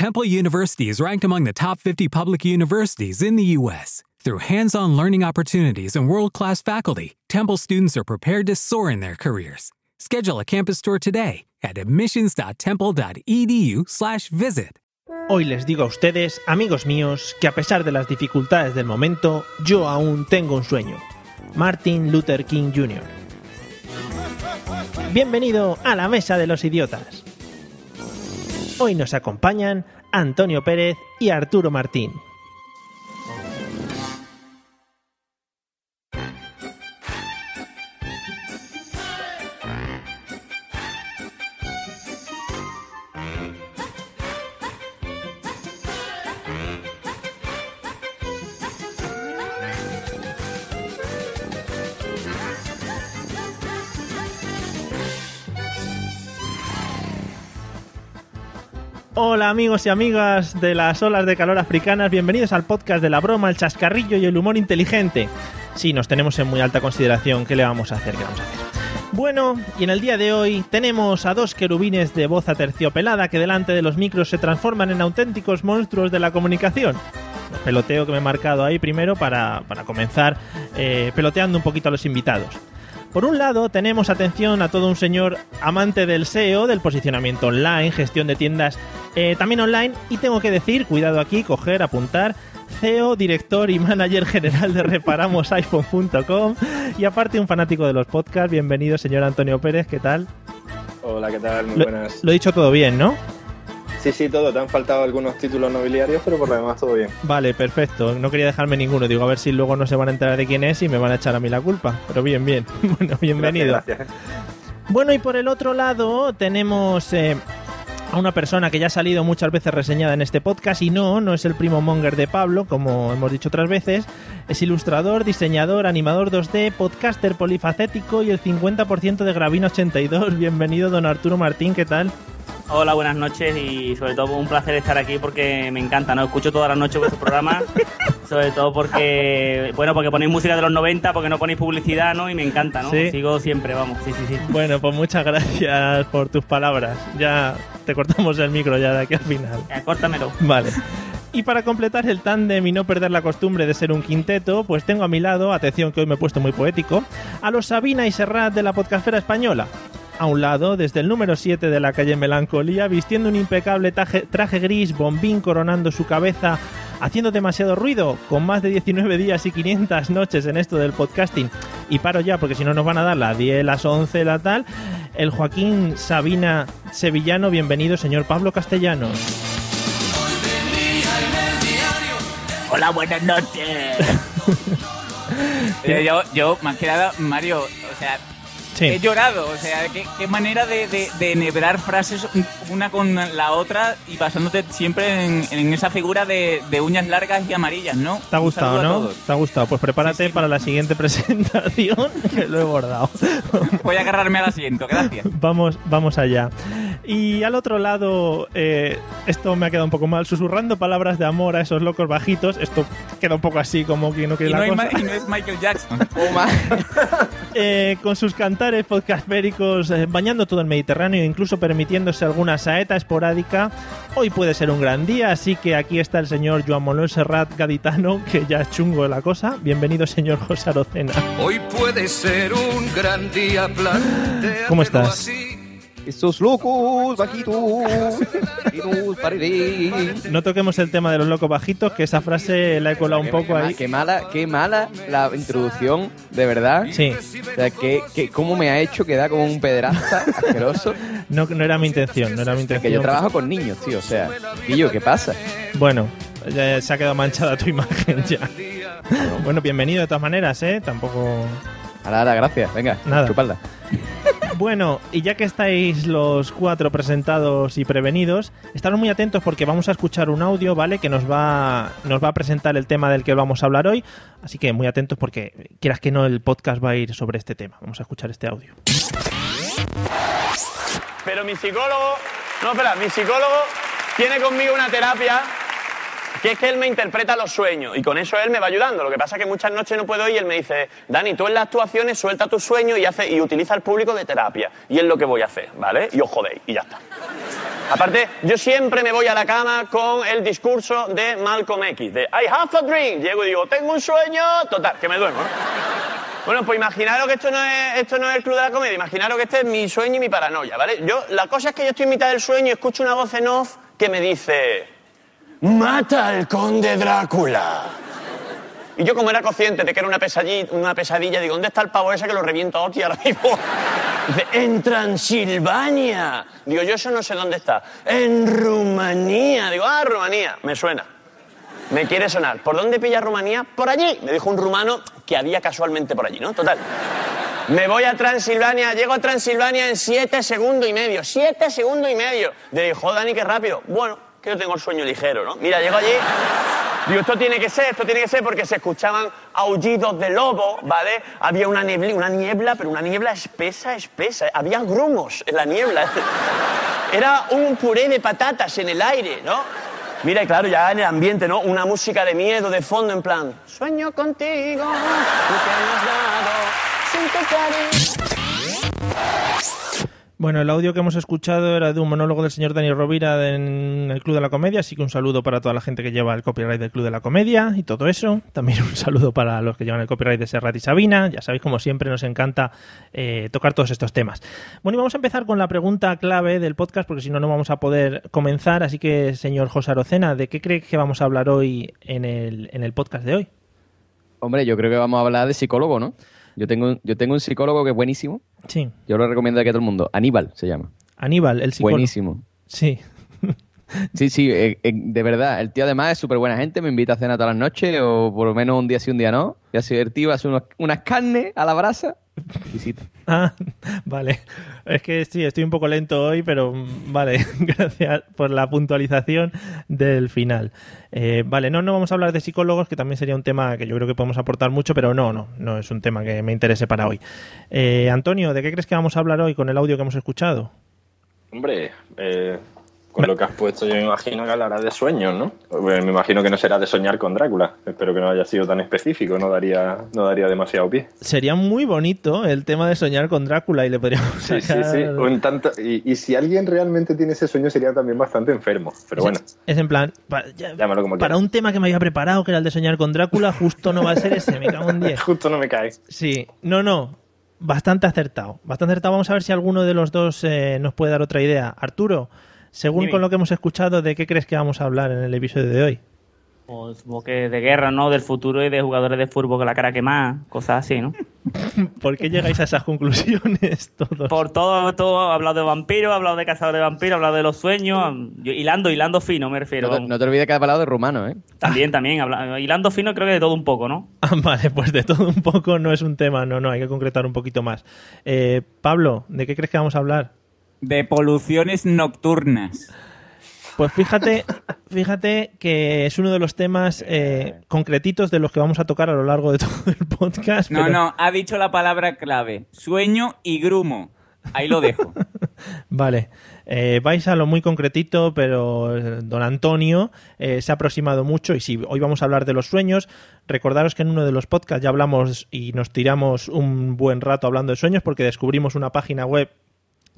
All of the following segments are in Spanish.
Temple University is ranked among the top 50 public universities in the U.S. Through hands on learning opportunities and world class faculty, Temple students are prepared to soar in their careers. Schedule a campus tour today at admissions.temple.edu/slash visit. Hoy les digo a ustedes, amigos míos, que a pesar de las dificultades del momento, yo aún tengo un sueño. Martin Luther King Jr. Bienvenido a la Mesa de los Idiotas. Hoy nos acompañan Antonio Pérez y Arturo Martín. Hola amigos y amigas de las olas de calor africanas, bienvenidos al podcast de la broma, el chascarrillo y el humor inteligente. Sí, nos tenemos en muy alta consideración, ¿qué le vamos a hacer? ¿Qué vamos a hacer? Bueno, y en el día de hoy tenemos a dos querubines de voz aterciopelada que delante de los micros se transforman en auténticos monstruos de la comunicación. Peloteo que me he marcado ahí primero para, para comenzar eh, peloteando un poquito a los invitados. Por un lado, tenemos atención a todo un señor amante del SEO, del posicionamiento online, gestión de tiendas eh, también online. Y tengo que decir, cuidado aquí, coger, apuntar, CEO, director y manager general de reparamosiphone.com. Y aparte, un fanático de los podcasts. Bienvenido, señor Antonio Pérez, ¿qué tal? Hola, ¿qué tal? Muy Lo, buenas. lo he dicho todo bien, ¿no? Sí, sí, todo. Te han faltado algunos títulos nobiliarios, pero por lo demás todo bien. Vale, perfecto. No quería dejarme ninguno. Digo, a ver si luego no se van a enterar de quién es y me van a echar a mí la culpa. Pero bien, bien. Bueno, bienvenido. Gracias, gracias. Bueno, y por el otro lado tenemos eh, a una persona que ya ha salido muchas veces reseñada en este podcast y no, no es el primo monger de Pablo, como hemos dicho otras veces. Es ilustrador, diseñador, animador 2D, podcaster polifacético y el 50% de Gravino 82. Bienvenido, don Arturo Martín, ¿qué tal? Hola, buenas noches y sobre todo un placer estar aquí porque me encanta, ¿no? Escucho todas las noches vuestro programa, sobre todo porque, bueno, porque ponéis música de los 90, porque no ponéis publicidad, ¿no? Y me encanta, ¿no? Sí. Sigo siempre, vamos, sí, sí, sí. Bueno, pues muchas gracias por tus palabras. Ya te cortamos el micro ya de aquí al final. Ya, córtamelo. Vale. Y para completar el tándem y no perder la costumbre de ser un quinteto, pues tengo a mi lado, atención que hoy me he puesto muy poético, a los Sabina y Serrat de la podcastfera española. A un lado, desde el número 7 de la calle Melancolía, vistiendo un impecable taje- traje gris, bombín coronando su cabeza, haciendo demasiado ruido, con más de 19 días y 500 noches en esto del podcasting. Y paro ya, porque si no nos van a dar las 10, las 11, la tal. El Joaquín Sabina Sevillano, bienvenido, señor Pablo Castellanos. Hola, buenas noches. Eh, yo, yo, más que nada, Mario, o sea, Sí. he llorado. O sea, qué, qué manera de, de, de enhebrar frases una con la otra y basándote siempre en, en esa figura de, de uñas largas y amarillas, ¿no? ¿Te ha gustado, no? ¿Te ha gustado? Pues prepárate Sí, sí. para la siguiente presentación, que lo he bordado. Voy a agarrarme al asiento, gracias. vamos, vamos allá. Y al otro lado, eh, esto me ha quedado un poco mal, susurrando palabras de amor a esos locos bajitos. Esto queda un poco así como que no quiere Y no, la cosa. y no es Michael Jackson. Eh, con sus cantares podcastféricos, eh, bañando todo el Mediterráneo, incluso permitiéndose alguna saeta esporádica. Hoy puede ser un gran día, así que aquí está el señor Joan Manuel Serrat Gaditano, que ya es chungo la cosa. Bienvenido, señor José Arocena. Hoy puede ser un gran día ¿Cómo estás? así. Estos locos, bajitos. No toquemos el tema de los locos bajitos, que esa frase la he colado un poco ahí. Qué mala, qué mala la introducción, de verdad. Sí, O sea, que, que cómo me ha hecho quedar como un pederasta asqueroso. no, no era mi intención, no era mi intención. Que yo trabajo con niños, tío. O sea, Guillo, ¿qué pasa? Bueno, ya se ha quedado manchada tu imagen ya. Bueno, bienvenido de todas maneras, ¿eh? Tampoco... Ahora, ahora, gracias. Venga, Nada. chupadla. Bueno, y ya que estáis los cuatro presentados y prevenidos, estaros muy atentos porque vamos a escuchar un audio, ¿vale? Que nos va, nos va a presentar el tema del que vamos a hablar hoy. Así que muy atentos porque quieras que no, el podcast va a ir sobre este tema. Vamos a escuchar este audio. Pero mi psicólogo, no, espera, mi psicólogo tiene conmigo una terapia que es que él me interpreta los sueños y con eso él me va ayudando. Lo que pasa es que muchas noches no puedo ir y él me dice, Dani, tú en las actuaciones suelta tus sueños y, hace, y utiliza al público de terapia. Y es lo que voy a hacer, ¿vale? Y os jodéis y ya está. Aparte, yo siempre me voy a la cama con el discurso de Malcolm X, de I have a dream. Llego y digo, tengo un sueño. Total, que me duermo, ¿no? Bueno, pues imaginaros que esto no, es, esto no es el club de la comedia, imaginaros que este es mi sueño y mi paranoia, ¿vale? Yo, la cosa es que yo estoy en mitad del sueño y escucho una voz en off que me dice, mata al conde Drácula. Y yo como era consciente de que era una pesadilla, una pesadilla digo, ¿dónde está el pavo ese que lo reviento a hostia ahora mismo? Dice, en Transilvania. Digo, yo eso no sé dónde está. En Rumanía. Digo, ah, Rumanía. Me suena. Me quiere sonar. ¿Por dónde pilla Rumanía? Por allí. Me dijo un rumano que había casualmente por allí, ¿no? Total. Me voy a Transilvania, llego a Transilvania en siete segundos y medio. Siete segundos y medio. Le dijo, Dani, qué rápido. Bueno, que yo tengo el sueño ligero, ¿no? Mira, llego allí. Digo, esto tiene que ser, esto tiene que ser porque se escuchaban aullidos de lobo, ¿vale? Había una niebla, una niebla, pero una niebla espesa, espesa. Había grumos en la niebla. Era un puré de patatas en el aire, ¿no? Mira, y claro, ya en el ambiente, ¿no? Una música de miedo de fondo, en plan, sueño contigo, tú que has dado, sin. Bueno, el audio que hemos escuchado era de un monólogo del señor Dani Rovira en el Club de la Comedia, así que un saludo para toda la gente que lleva el copyright del Club de la Comedia y todo eso. También un saludo para los que llevan el copyright de Serrat y Sabina. Ya sabéis, como siempre, nos encanta eh, tocar todos estos temas. Bueno, y vamos a empezar con la pregunta clave del podcast, porque si no, no vamos a poder comenzar. Así que, señor José Arocena, ¿de qué cree que vamos a hablar hoy en el, en el podcast de hoy? Hombre, yo creo que vamos a hablar de psicólogo, ¿no? Yo tengo, yo tengo un psicólogo que es buenísimo. Sí. Yo lo recomiendo aquí a todo el mundo. Aníbal se llama. Aníbal, el psicólogo. Buenísimo. Sí. Sí, sí, eh, eh, de verdad. El tío además es súper buena gente. Me invita a cenar todas las noches o por lo menos un día sí, un día no. Ya se divertido, hace unos- unas carnes a la brasa. Visita. Ah, vale. Es que sí, estoy un poco lento hoy, pero mm, vale, gracias por la puntualización del final. Eh, vale, no, no vamos a hablar de psicólogos, que también sería un tema que yo creo que podemos aportar mucho, pero no, no, no es un tema que me interese para hoy. Eh, Antonio, ¿de qué crees que vamos a hablar hoy con el audio que hemos escuchado? Hombre, eh, con lo que has puesto yo me imagino que hablarás de sueños, ¿no? Pues me imagino que no será de soñar con Drácula. Espero que no haya sido tan específico, no daría, no daría demasiado pie. Sería muy bonito el tema de soñar con Drácula y le podríamos Sí, sí, sacar... sí. Un tanto, y, y si alguien realmente tiene ese sueño sería también bastante enfermo. Pero bueno, Es en plan, pa- ya- llámalo como para un tema que me había preparado, que era el de soñar con Drácula, justo no va a ser ese, me cago en 10. Justo no me cae. Sí, no, no. Bastante acertado. Bastante acertado. Vamos a ver si alguno de los dos eh, nos puede dar otra idea. Arturo, según Dime. con lo que hemos escuchado, ¿de qué crees que vamos a hablar en el episodio de hoy? Pues supongo que de guerra, ¿no? Del futuro y de jugadores de fútbol con la cara quemada, cosas así, ¿no? ¿Por qué llegáis a esas conclusiones todos? Por todo, todo, he hablado de vampiros, he hablado de cazadores de vampiros, he hablado de los sueños, yo- hilando, hilando fino me refiero. No te, vamos. no te olvides que has hablado de rumano, ¿eh? También, también, habla- hilando fino creo que de todo un poco, ¿no? Ah, vale, pues de todo un poco no es un tema, no, no, hay que concretar un poquito más. Eh, Pablo, ¿de qué crees que vamos a hablar? De poluciones nocturnas. Pues fíjate, fíjate que es uno de los temas eh, concretitos de los que vamos a tocar a lo largo de todo el podcast. No, pero- no, ha dicho la palabra clave. Sueño y grumo. Ahí lo dejo. Vale, Eh, vais a lo muy concretito, pero eh, don Antonio eh, se ha aproximado mucho y sí, hoy vamos a hablar de los sueños. Recordaros que en uno de los podcasts ya hablamos y nos tiramos un buen rato hablando de sueños porque descubrimos una página web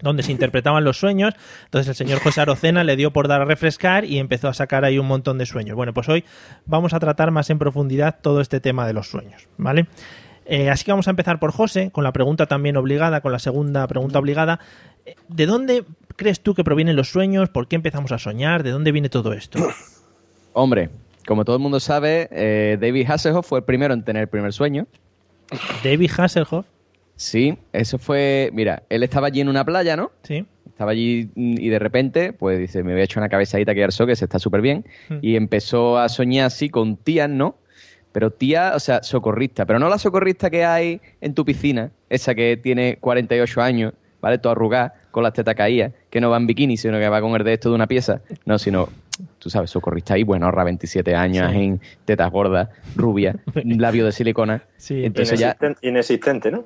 donde se interpretaban los sueños. Entonces el señor José Arocena le dio por dar a refrescar y empezó a sacar ahí un montón de sueños. Bueno, pues hoy vamos a tratar más en profundidad todo este tema de los sueños, ¿vale? Eh, así que vamos a empezar por José, con la pregunta también obligada, con la segunda pregunta obligada. Eh, ¿De dónde crees tú que provienen los sueños? ¿Por qué empezamos a soñar? ¿De dónde viene todo esto? Hombre, como todo el mundo sabe, eh, David Hasselhoff fue el primero en tener el primer sueño. David Hasselhoff, Sí, eso fue. Mira, él estaba allí en una playa, ¿no? ¿sí? Estaba allí mm, y de repente, pues dice, me voy a echar una cabezadita que arso, que se está súper bien. Y empezó a soñar así con tías, ¿no? Pero tía, o sea, socorrista. Pero no la socorrista que hay en tu piscina, esa que tiene 48 años, ¿vale? Toda arrugada, con las tetas caídas, que no va en bikini, sino que va con el de esto de una pieza. No, sino, tú sabes, socorrista ahí, bueno, ahorra 27 años Sí. en tetas gordas, rubia, labio de silicona. Sí. Entonces ya... Inexisten- inexistente, ¿no?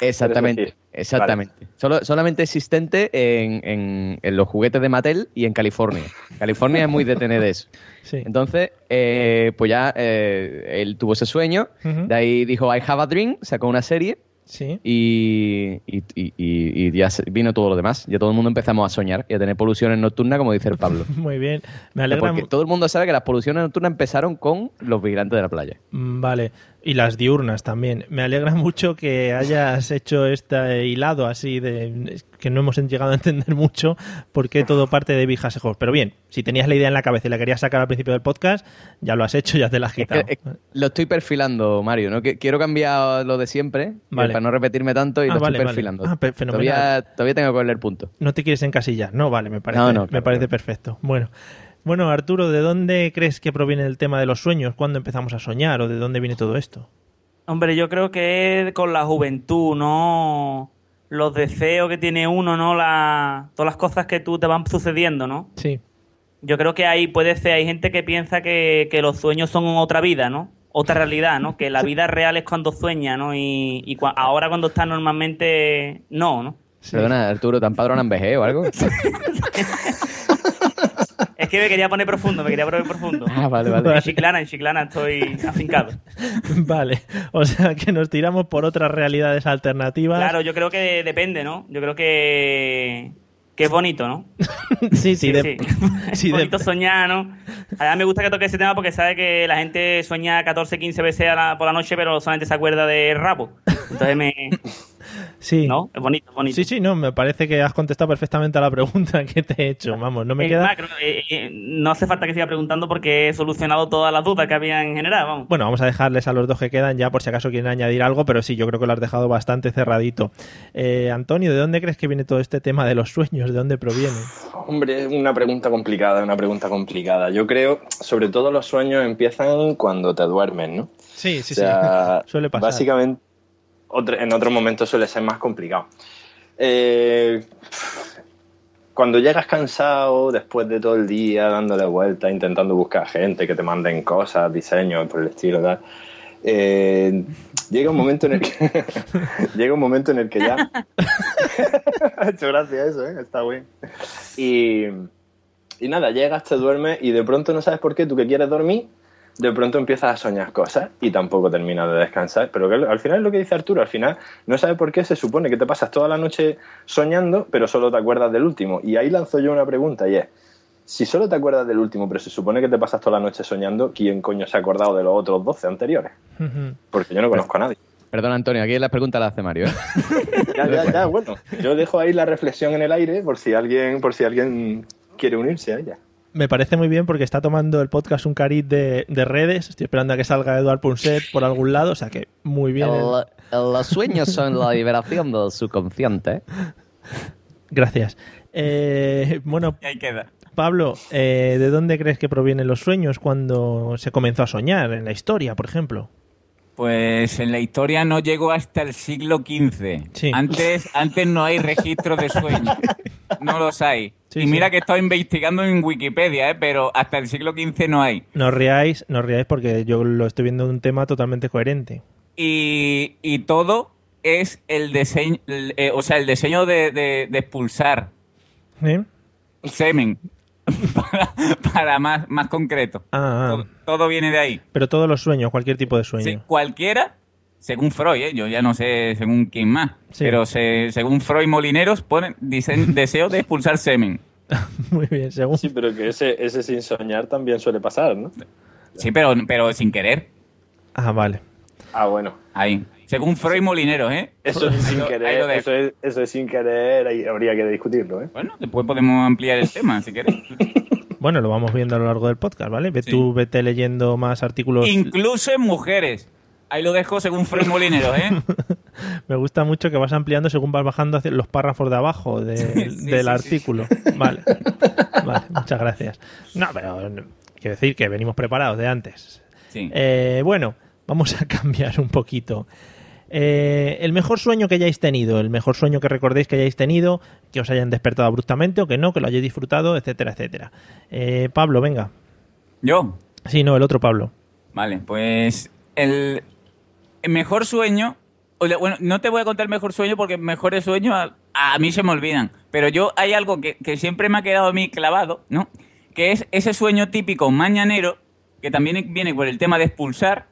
Exactamente, exactamente. Solo, solamente existente en, en- en los juguetes de Mattel y en California. California es muy de tener eso. Sí. Entonces, eh, pues ya eh, él tuvo ese sueño, de ahí dijo I have a dream, sacó una serie Sí. Y, y, y- y- ya vino todo lo demás. Ya todo el mundo empezamos a soñar y a tener poluciones nocturnas, como dice el Pablo. Muy bien. Me alegra Porque todo el mundo sabe que las poluciones nocturnas empezaron con los vigilantes de la playa. Mm, Vale, y las diurnas también. Me alegra mucho que hayas hecho este hilado así de que no hemos llegado a entender mucho por qué todo parte de Big Hasselhoff. Pero bien, si tenías la idea en la cabeza y la querías sacar al principio del podcast, ya lo has hecho, ya te la has Es quitado. que- es- lo estoy perfilando, Mario. ¿no? Quiero cambiar lo de siempre Vale. para no repetirme tanto y Ah, lo vale, estoy vale. perfilando. Ah, fenomenal. todavía, todavía tengo que el punto. No te quieres encasillar, no, vale, me parece, No, no, me parece claro. perfecto. Bueno, bueno, Arturo, ¿de dónde crees que proviene el tema de los sueños? ¿Cuándo empezamos a soñar o de dónde viene todo esto? Hombre, yo creo que es con la juventud, ¿no? Los deseos que tiene uno, ¿no? La... Todas las cosas que tú te van sucediendo, ¿no? Sí. Yo creo que ahí puede ser, hay gente que piensa que, que los sueños son otra vida, ¿no? Otra realidad, ¿no? Que la vida real es cuando sueña, ¿no? Y, y ahora cuando está normalmente, no, ¿no? Perdona, Arturo, ¿te han padronado en vejez o algo? Es que me quería poner profundo, me quería poner profundo. Ah, vale, vale. En Chiclana, en Chiclana estoy afincado. Vale, o sea que nos tiramos por otras realidades alternativas. Claro, yo creo que depende, ¿no? Yo creo que, que es bonito, ¿no? sí, sí, de- sí. de- bonito soñar, ¿no? Además me gusta que toque ese tema porque sabe que la gente sueña 14, 15 veces a la- por la noche, pero solamente se acuerda de rabo. Entonces me... sí. ¿No? Es bonito, es bonito. Sí, sí, no, me parece que has contestado perfectamente a la pregunta que te he hecho. Vamos, no me Es queda. más, creo que, eh, eh, no hace falta que siga preguntando porque he solucionado todas las dudas que había en general, vamos. Bueno, vamos a dejarles a los dos que quedan ya por si acaso quieren añadir algo, pero sí, yo creo que lo has dejado bastante cerradito. Eh, Antonio, ¿de dónde crees que viene todo este tema de los sueños? ¿De dónde proviene? Hombre, es una pregunta complicada, una pregunta complicada. Yo creo, sobre todo los sueños empiezan cuando te duermes, ¿no? Sí, sí, o sea, sí. Suele pasar. Básicamente, otro- en otros momentos suele ser más complicado. Eh, cuando llegas cansado, después de todo el día dándole vueltas, intentando buscar gente que te manden cosas, diseños, por el estilo, tal, eh, llega un momento en el que llega un momento en el que ya ha hecho gracia eso, ¿eh? está bien. Y, y nada, llegas, te duermes y de pronto no sabes por qué, tú que quieres dormir, de pronto empiezas a soñar cosas y tampoco terminas de descansar. Pero que al final es lo que dice Arturo, al final no sabes por qué se supone que te pasas toda la noche soñando, pero solo te acuerdas del último. Y ahí lanzo yo una pregunta y es, si solo te acuerdas del último, pero se supone que te pasas toda la noche soñando, ¿quién coño se ha acordado de los otros 12 anteriores? Porque yo no conozco a nadie. Perdona, Antonio, aquí las preguntas las hace Mario. ¿eh? Ya, ya, ya, bueno, yo dejo ahí la reflexión en el aire por si alguien, por si alguien quiere unirse a ella. Me parece muy bien porque está tomando el podcast un cariz de, de redes. Estoy esperando a que salga Eduard Punset por algún lado, o sea que muy bien. El- el- los sueños son la liberación del subconsciente. Gracias. Eh, bueno, ahí queda. Pablo, eh, ¿de dónde crees que provienen los sueños cuando se comenzó a soñar? En la historia, por ejemplo. Pues en la historia no llegó hasta el siglo XV. Sí. Antes, antes no hay registros de sueños. No los hay. Sí, y mira sí. que estoy investigando en Wikipedia, ¿eh? pero hasta el siglo XV no hay. No riáis, no riáis porque yo lo estoy viendo un tema totalmente coherente. Y, y todo es el diseño, eh, o sea, el diseño de, de- de expulsar ¿Eh? semen. para, para más, más concreto. Ah, ah. Todo, todo viene de ahí. pero todos los sueños, cualquier tipo de sueño. Sí, cualquiera, según Freud, ¿eh? yo ya no sé según quién más, Sí. pero se- según Freud Molineros, ponen, dicen deseo de expulsar semen. Muy bien, según. Sí, pero que ese, ese sin soñar también suele pasar, ¿no? Sí, pero, pero sin querer. Ah, vale. Ah, bueno. Ahí. Según Freud Molineros, ¿eh? Eso es sin querer, eso es, eso es sin querer, ahí habría que discutirlo, ¿eh? Bueno, después podemos ampliar el tema, si quieres. Bueno, lo vamos viendo a lo largo del podcast, ¿vale? Ve Sí. tú, vete leyendo más artículos. Incluso en mujeres. Ahí lo dejo según Freud Molineros, ¿eh? Me gusta mucho que vas ampliando según vas bajando hacia los párrafos de abajo de- Sí, del sí, artículo. Vale. Vale, muchas gracias. No, pero no, quiero decir que venimos preparados de antes. Sí. Eh, bueno, vamos a cambiar un poquito. Eh, el mejor sueño que hayáis tenido, el mejor sueño que recordéis que hayáis tenido, que os hayan despertado abruptamente o que no, que lo hayáis disfrutado, etcétera, etcétera. Eh, Pablo, venga. Yo. Sí, no, el otro Pablo. Vale, pues el mejor sueño, bueno, no te voy a contar mejor sueño porque mejores sueños a, a mí se me olvidan, pero yo hay algo que, que siempre me ha quedado a mí clavado, ¿no? Que es ese sueño típico mañanero, que también viene por el tema de expulsar,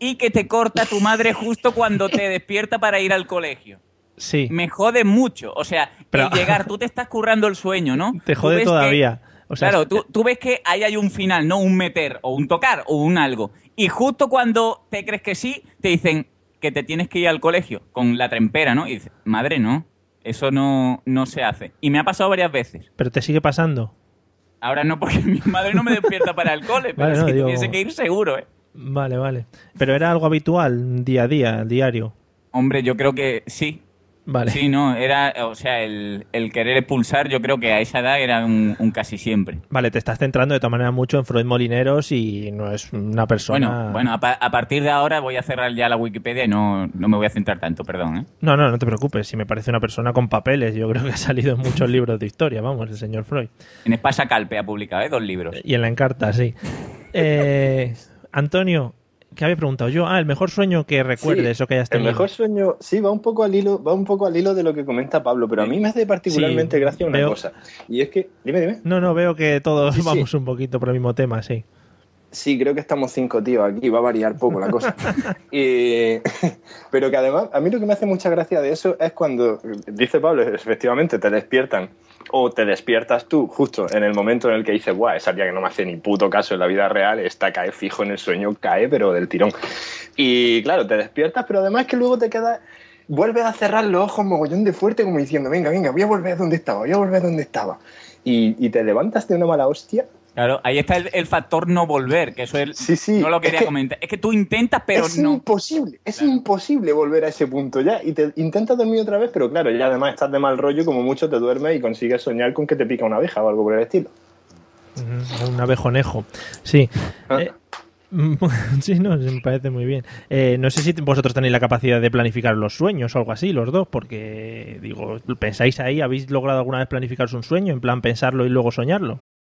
y que te corta tu madre justo cuando te despierta para ir al colegio. Sí. Me jode mucho. O sea, Pero- el llegar, tú te estás currando el sueño, ¿no? Te jode que- todavía. O sea, claro, tú, tú ves que ahí hay un final, ¿no? Un meter, o un tocar, o un algo. Y justo cuando te crees que sí, te dicen que te tienes que ir al colegio con la trempera, ¿no? Y dices, madre, no, eso no, no se hace. Y me ha pasado varias veces. Pero te sigue pasando. Ahora no, porque mi madre no me despierta para el cole, pero Vale, no, si digo- tuviese que ir seguro, ¿eh? Vale, vale. Pero era algo habitual, día a día, diario. Hombre, yo creo que sí. Vale. Sí, no, era, o sea, el, el querer expulsar, yo creo que a esa edad era un, un casi siempre. Vale, te estás centrando de todas maneras mucho en Freud Molineros y no es una persona. Bueno, bueno a, pa- a partir de ahora voy a cerrar ya la Wikipedia y no, no me voy a centrar tanto, perdón, ¿eh? No, no, no te preocupes. Si me parece una persona con papeles, yo creo que ha salido en muchos libros de historia, vamos, el señor Freud. En Espasa Calpe ha publicado, ¿eh? Dos libros. Y en la encarta, sí. Eh, Antonio, ¿qué había preguntado yo? Ah, el mejor sueño que recuerdes Sí, o que hayas El tenido. mejor sueño, sí, va un poco al hilo, va un poco al hilo de lo que comenta Pablo, pero a mí me hace particularmente Sí, gracia una veo- cosa. Y es que, dime, dime. No, no, veo que todos sí. vamos un poquito por el mismo tema, sí. Sí, creo que estamos cinco tíos aquí, va a variar poco la cosa. Y- pero que además, a mí lo que me hace mucha gracia de eso es cuando, dice Pablo, efectivamente te despiertan o te despiertas tú justo en el momento en el que dices, guau, esa tía que no me hace ni puto caso en la vida real, esta cae fijo en el sueño, cae pero del tirón. Y claro, te despiertas, pero además que luego te quedas, vuelves a cerrar los ojos mogollón de fuerte como diciendo, venga, venga, voy a volver a donde estaba, voy a volver a donde estaba. Y, y te levantas de una mala hostia Claro, ahí está el, el factor no volver, que eso es, Sí, sí, no lo es quería que- comentar. Es que tú intentas, pero es no. imposible, es imposible volver a ese punto ya. Y te intentas dormir otra vez, pero claro, ya además estás de mal rollo, como mucho te duermes y consigues soñar con que te pica una abeja o algo por el estilo. Un abejonejo. Sí. Ah. Eh, sí, no, me parece muy bien. Eh, no sé si vosotros tenéis la capacidad de planificar los sueños o algo así, los dos, porque, digo, ¿pensáis ahí? ¿Habéis logrado alguna vez planificar un sueño? En plan, pensarlo y luego soñarlo.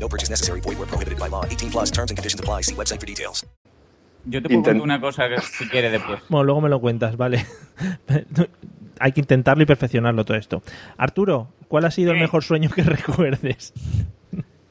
No purchase necessary. Void where prohibited by law. 18 plus terms and conditions apply. See website for details. Yo te puedo Intent- contar una cosa que si quieres después. Bueno, luego me lo cuentas, vale. Hay que intentarlo y perfeccionarlo todo esto. Arturo, ¿cuál ha sido el mejor sueño que recuerdes?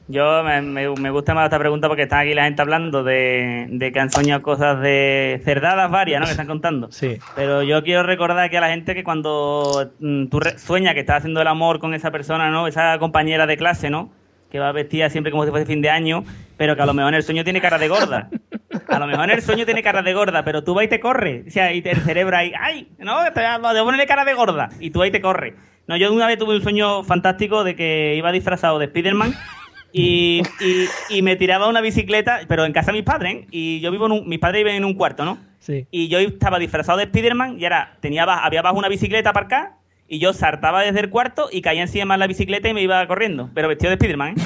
Yo me, me- me gusta más esta pregunta porque está aquí la gente hablando de, de que han soñado cosas de cerdadas varias, ¿no? Que están contando. Sí. Pero yo quiero recordar aquí a la gente que cuando mm, tú re- sueñas que estás haciendo el amor con esa persona, ¿no? Esa compañera de clase, ¿no? Que va vestida siempre como si fuese fin de año, pero que a lo mejor en el sueño tiene cara de gorda. A lo mejor en el sueño tiene cara de gorda, pero tú vas y te corre. O sea, y el cerebro ahí, ¡ay! No, te voy a ponerle cara de gorda. Y tú ahí te corre. No, yo una vez tuve un sueño fantástico de que iba disfrazado de Spiderman y, y, y me tiraba una bicicleta, pero en casa de mis padres, ¿eh? Y yo vivo en un, mis padres viven en un cuarto, ¿no? Sí. Y yo estaba disfrazado de Spiderman y ahora tenía, había abajo una bicicleta aparcada y yo saltaba desde el cuarto y caía encima de la bicicleta y me iba corriendo, pero vestido de Spiderman, ¿eh?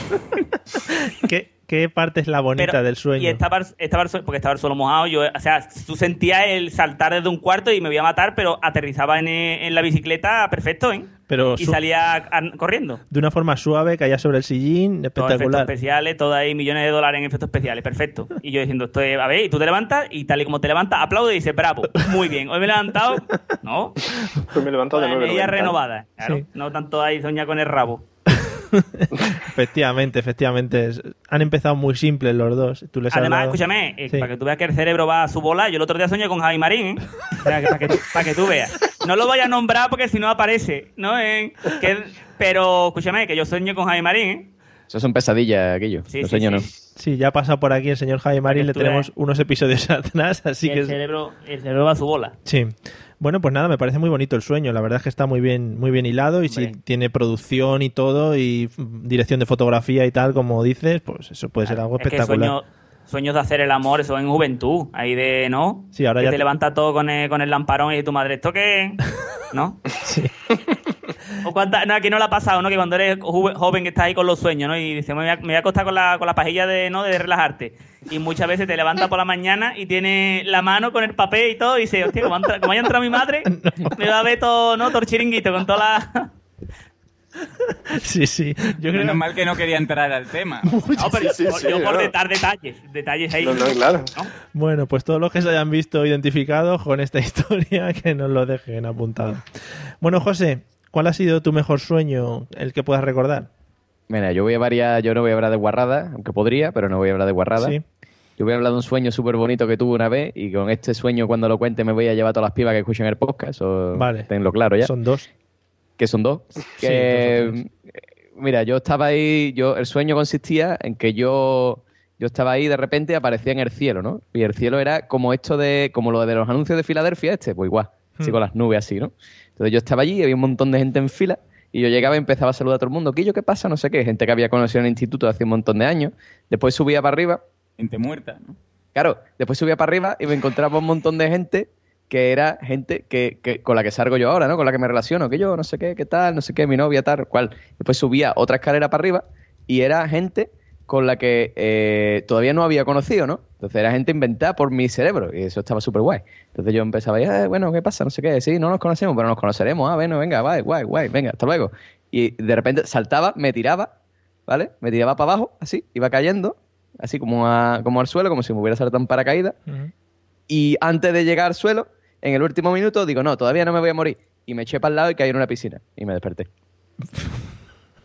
¿Qué, qué parte es la bonita Pero- del sueño? Y estaba, estaba porque estaba el suelo mojado. Yo, o sea, tú sentías el saltar desde un cuarto y me voy a matar, pero aterrizaba en, eh, en la bicicleta perfecto, ¿eh? Pero y salía corriendo. De una forma suave, caía sobre el sillín, Todos efectos espectacular. especiales, todo ahí, millones de dólares en efectos especiales, perfecto. Y yo diciendo, esto es, a ver, y tú te levantas y tal y como te levantas, aplaude y dices, bravo, muy bien. Hoy me he levantado, ¿no? Pues me he levantado de nuevo. renovada, claro. Sí. No tanto ahí soñar con el rabo. Efectivamente, efectivamente. Han empezado muy simples los dos. Tú les Además, escúchame, eh, Sí. para que tú veas que el cerebro va a su bola, yo el otro día soñé con Javi Marín, ¿eh? O sea, que para, que tú, para que tú veas. No lo voy a nombrar porque si no aparece, ¿no? Eh, que- pero escúchame, que yo sueño con Javi Marín, ¿eh? Eso son pesadillas, aquello. Sí, Los sí, sueños sí. no. Sí, ya pasa por aquí el señor Jaime Marín, le tenemos unos episodios atrás, así el, que... cerebro, el cerebro va a su bola. Sí. Bueno, pues nada, me parece muy bonito el sueño. La verdad es que está muy bien, muy bien hilado y si tiene producción y todo y dirección de fotografía y tal, como dices, pues eso puede ser algo Es espectacular. sueño, sueños de hacer el amor, eso en juventud, ahí de, ¿no? Sí, ahora que ya te te- levanta todo con el, con el lamparón y tu madre, ¿esto qué? ¿No? O cuánta, no, aquí no le ha pasado, ¿no? Que cuando eres joven que estás ahí con los sueños, ¿no? Y dices, me voy a, me voy a acostar con la, con la pajilla de, ¿no? de relajarte. Y muchas veces te levantas por la mañana y tiene la mano con el papel y todo y dices, hostia, como, ha entra- como haya entrado mi madre, me va a ver todo, ¿no? Todo el chiringuito con toda la... Sí, sí. Yo creo Menos mal que no quería entrar al tema. No, pero Sí, yo, sí, yo por no. detar detalles, detalles ahí. No, no, claro. Bueno, pues todos los que se hayan visto identificados con esta historia, que nos lo dejen apuntado. Bueno, José, ¿cuál ha sido tu mejor sueño, el que puedas recordar? Mira, yo voy a variar, yo no voy a hablar de guarrada, aunque podría, pero no voy a hablar de guarrada. Sí. Yo voy a hablar de un sueño súper bonito que tuve una vez y con este sueño cuando lo cuente me voy a llevar a todas las pibas que escuchen el podcast, o Vale. tenlo claro ya. Son dos. que son dos. Sí, Que, mira, yo estaba ahí, yo el sueño consistía en que yo yo estaba ahí y de repente aparecía en el cielo, ¿no? Y el cielo era como esto de como lo de los anuncios de Filadelfia este, pues igual, así Hmm. con las nubes así, ¿no? Entonces yo estaba allí, había un montón de gente en fila y yo llegaba y empezaba a saludar a todo el mundo. ¿Qué yo qué pasa? No sé qué, gente que había conocido en el instituto hace un montón de años. Después subía para arriba Gente muerta, ¿no? Claro, después subía para arriba y me encontraba un montón de gente que era gente que, que- con la que salgo yo ahora, ¿no? Con la que me relaciono, que yo no sé qué, qué tal, no sé qué, mi novia, tal, cual. Después subía otra escalera para arriba y era gente con la que eh, todavía no había conocido, ¿no? Entonces era gente inventada por mi cerebro y eso estaba súper guay. Entonces yo empezaba, "Eh, bueno, ¿qué pasa? No sé qué, sí, no nos conocemos, pero nos conoceremos, ah, bueno, venga, guay, guay, guay, venga, hasta luego. Y de repente saltaba, me tiraba, ¿vale? Me tiraba para abajo, así, iba cayendo, así como, a- como al suelo, como si me hubiera saltado en paracaídas. Y antes de llegar al suelo, en el último minuto, digo, no, todavía no me voy a morir. Y me eché para el lado y caí en una piscina. Y me desperté.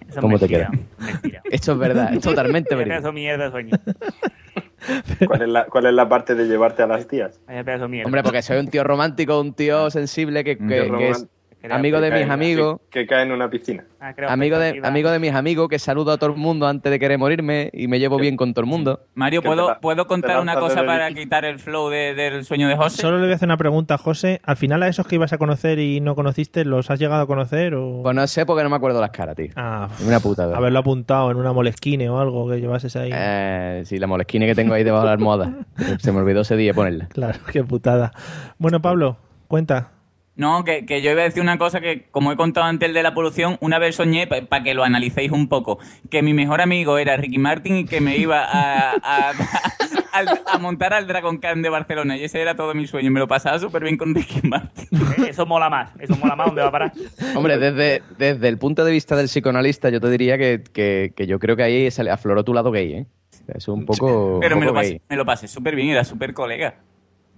Eso ¿Cómo te mentira, queda? Mentira. Esto es verdad, es totalmente verídico. pedazo mierda de sueño. ¿Cuál es, la, ¿Cuál es la parte de llevarte a las tías? Vaya pedazo mierda. Hombre, porque soy un tío romántico, un tío sensible que, que- tío que es. Amigo de mis amigos. Que, que cae en una piscina. Ah, creo Amigo de, amigo de mis amigos, que saludo a todo el mundo antes de querer morirme y me llevo bien con todo el mundo. Mario, ¿puedo, la- ¿puedo contar una cosa para quitar el flow de- del sueño de José? Solo le voy a hacer una pregunta, José. ¿Al final a esos que ibas a conocer y no conociste, los has llegado a conocer o...? Pues no sé porque no me acuerdo las caras, tío. Ah, Una puta. ¿verdad? haberlo apuntado en una molesquine o algo que llevases ahí. Eh, sí, la molesquina que tengo ahí debajo de la almohada. Se me olvidó ese día ponerla. Claro, qué putada. Bueno, Pablo, cuenta. No, que, que yo iba a decir una cosa que, como he contado antes el de la polución, una vez soñé, para que lo analicéis un poco, que mi mejor amigo era Ricky Martin y que me iba a, a, montar al Dragon Khan de Barcelona. Y ese era todo mi sueño. Me lo pasaba súper bien con Ricky Martin. Eh, Eso mola más. Eso mola más. ¿Dónde va a parar? Hombre, desde, desde el punto de vista del psicoanalista, yo te diría que, que- que yo creo que ahí se le afloró tu lado gay, ¿eh? Es un poco, Pero un me lo, pasé, gay. me lo pasé súper bien, era súper colega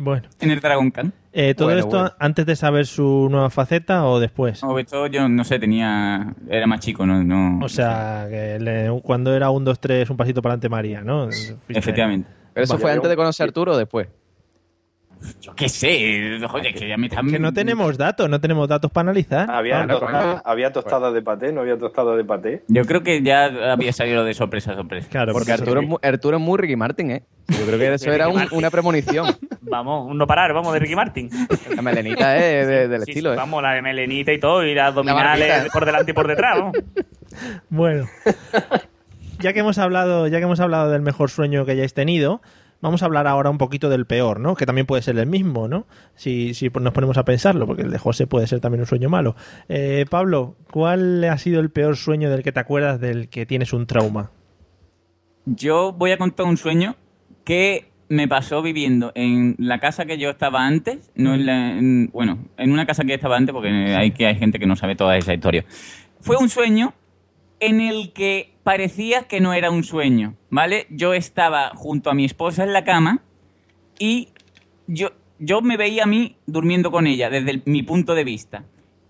Bueno, en el Dragon Khan. eh, ¿todo Bueno, esto bueno. antes de saber su nueva faceta o después? No, esto yo no sé, tenía. Era más chico, no. no O sea, que le- cuando era un, dos, tres, un pasito para adelante María, ¿no? efectivamente. ¿Pero eso Vale. fue antes de conocer a Arturo o después? Yo qué sé, joder, que ya me están. Que no tenemos datos, no tenemos datos para analizar. Había, Pablo. tostada, había tostada de paté, no había tostada de paté. Yo creo que ya había salido de sorpresa a sorpresa. Claro, Porque Arturo es, muy, Arturo es muy Ricky Martin, ¿eh? Yo creo que eso era un- una premonición. Vamos, un no parar, vamos, de Ricky Martin. La melenita de- del Sí, estilo, sí, ¿eh? Vamos, la de melenita y todo, y las abdominales barbita. por delante y por detrás. Bueno, ya que hemos hablado, ya que hemos hablado del mejor sueño que hayáis tenido, vamos a hablar ahora un poquito del peor, ¿no? Que también puede ser el mismo, ¿no? Si, si nos ponemos a pensarlo, porque el de José puede ser también un sueño malo. Eh, Pablo, ¿cuál ha sido el peor sueño del que te acuerdas del que tienes un trauma? Yo voy a contar un sueño que me pasó viviendo en la casa que yo estaba antes, no en la, en- bueno, en una casa que estaba antes, porque hay que hay gente que no sabe toda esa historia. Fue un sueño en el que parecía que no era un sueño, ¿vale? Yo estaba junto a mi esposa en la cama y yo, yo me veía a mí durmiendo con ella desde el- mi punto de vista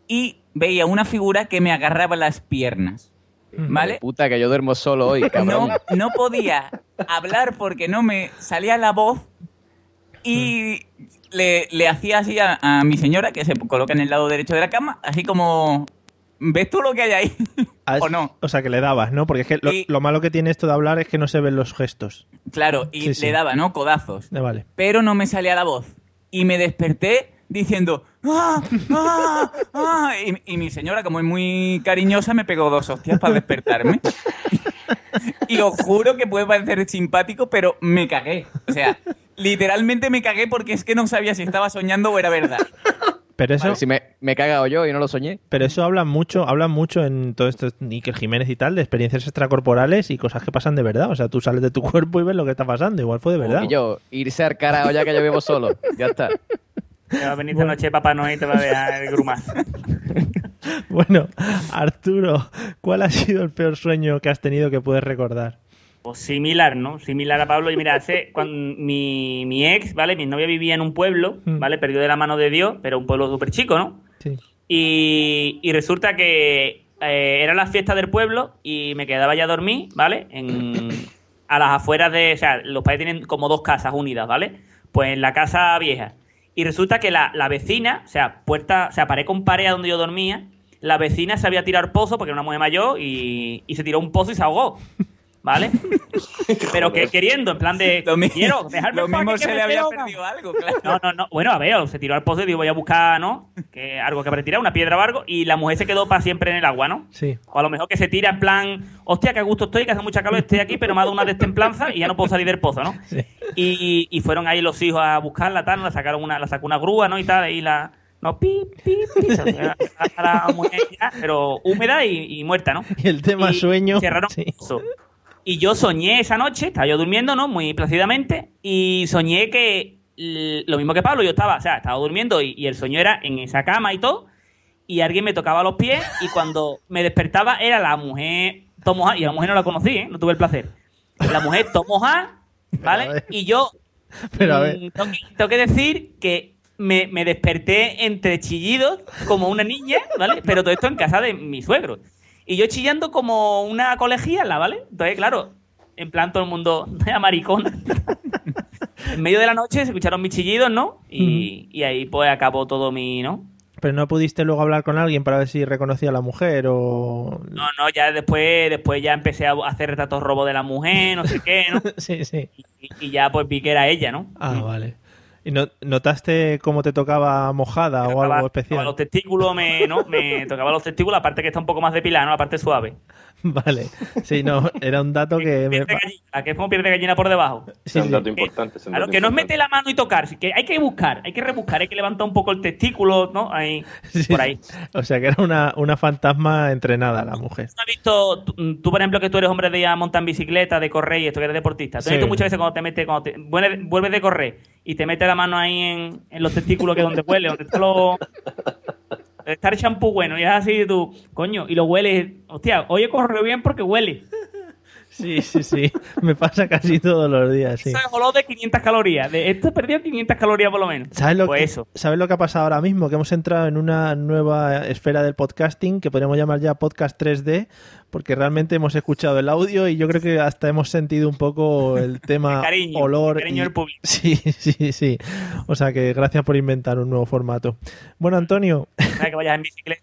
y veía una figura que me agarraba las piernas, ¿vale? Puta, que yo duermo solo hoy, cabrón. No, no podía hablar porque no me salía la voz y le, le hacía así a, a mi señora, que se coloca en el lado derecho de la cama, así como, ¿ves tú lo que hay ahí? ¿O no? O sea, que le dabas, ¿no? Porque es que lo, Y- lo malo que tiene esto de hablar es que no se ven los gestos. Claro, y Sí, sí. le daba, ¿no? Codazos. Eh, Vale. Pero no me salía la voz. Y me desperté diciendo ¡Ah! ¡Ah! ¡Ah! Y, y mi señora, como es muy cariñosa, me pegó dos hostias para despertarme. y os juro que puede parecer simpático, pero me cagué. O sea, literalmente me cagué porque es que no sabía si estaba soñando o era verdad. Pero eso, Vale, si me, me he cagado yo y no lo soñé. pero eso hablan mucho, hablan mucho en todo esto, Iker Jiménez y tal, de experiencias extracorporales y cosas que pasan de verdad. O sea, tú sales de tu cuerpo y ves lo que está pasando. Igual fue de verdad. Y yo, irse al carajo ya que yo vivo solo. Ya está. Te va a venir esta noche Papá Noel y te va a dejar el grumaz. Bueno, Arturo, ¿cuál ha sido el peor sueño que has tenido que puedes recordar? Pues similar, ¿no? Similar a Pablo. Y mira, hace, cuando mi, mi ex, ¿vale? Mi novia vivía en un pueblo, Mm. ¿vale? Perdido de la mano de Dios, pero un pueblo súper chico, ¿no? Sí. Y, y resulta que eh, era la fiesta del pueblo y me quedaba ya a dormir, ¿vale? En, a las afueras de... O sea, los padres tienen como dos casas unidas, ¿vale? Pues en la casa vieja. Y resulta que la, la vecina, o sea, puerta, o sea, pared con pared donde yo dormía, la vecina se había tirado al pozo porque era una mujer mayor y, y se tiró un pozo y se ahogó. ¿Vale? Pero que queriendo, en plan de. Lo, quiero, dejarme lo mismo que se me le había estoy ahogando". perdido algo, claro. No, no, no. Bueno, a ver, se tiró al pozo y digo, voy a buscar, ¿no? Que algo que habrá tirado, una piedra o algo, y la mujer se quedó para siempre en el agua, ¿no? Sí. O a lo mejor que se tira en plan, hostia, que a gusto estoy, que hace mucha calor, estoy aquí, pero me ha dado una destemplanza y ya no puedo salir del pozo, ¿no? Sí. Y, y fueron ahí los hijos a buscarla, tal, la sacaron una, la sacó una grúa, ¿no? Y tal, y la. No, pi, pi, pi, la, mujer ya, pero húmeda y, y muerta, ¿no? Y el tema Y sueño. cerraron sí. eso. Y yo soñé esa noche, estaba yo durmiendo, ¿no? Muy plácidamente, y soñé que lo mismo que Pablo, yo estaba, o sea, estaba durmiendo y, y el sueño era en esa cama y todo, y alguien me tocaba los pies, y cuando me despertaba era la mujer Tomoja, y a la mujer no la conocí, ¿eh? No tuve el placer. La mujer Tomoja, ¿vale? Y yo Pero a ver. Mm, Tengo que, tengo que decir que me, me desperté entre chillidos como una niña, ¿vale? Pero todo esto en casa de mi suegro. Y yo chillando como una colegiala, ¿vale? Entonces, claro, en plan todo el mundo a maricona. en medio de la noche se escucharon mis chillidos, ¿no? Y, y ahí pues acabó todo mi, ¿no? Pero no pudiste luego hablar con alguien para ver si reconocía a la mujer o. No, no, ya después, después ya empecé a hacer retratos robo de la mujer, no sé qué, ¿no? sí, sí. Y, y ya pues vi que era ella, ¿no? Ah, vale. ¿Y no- notaste cómo te tocaba mojada o tocaba- algo tocaba especial? los testículos, me, ¿no? me tocaba los testículos, la parte que está un poco más depilada, ¿no? La parte suave. Vale. Sí, no, era un dato que me. Gallina, que es como piel de gallina por debajo. Sí, es un sí. dato importante. es un Claro, dato que no es meter la mano y tocar, sí que hay que buscar, hay que rebuscar, hay que levantar un poco el testículo, ¿no? Ahí, Sí, por ahí. O sea que era una, una fantasma entrenada la mujer. ¿Tú has visto, tú, tú, por ejemplo, que tú eres hombre de ir a montar en bicicleta, de correr y esto, que eres deportista? ¿Tú has visto muchas veces cuando te metes, cuando te, vuelves, vuelves de correr y te metes la mano ahí en, en los testículos, que es donde huele, donde está lo... Está el champú bueno y es así tú, coño, y lo hueles, hostia, hoy he corrido bien porque huele. Sí, sí, sí. Me pasa casi todos los días, sí. Olor de 500 calorías. De esto he perdido 500 calorías por lo menos. ¿Sabes lo, pues que, eso. ¿Sabes lo que ha pasado ahora mismo? Que hemos entrado en una nueva esfera del podcasting que podríamos llamar ya podcast 3D, porque realmente hemos escuchado el audio y yo creo que hasta hemos sentido un poco el tema cariño, olor. el cariño y- del público. Sí, sí, sí. O sea que gracias por inventar un nuevo formato. Bueno, Antonio, que vayas en bicicleta.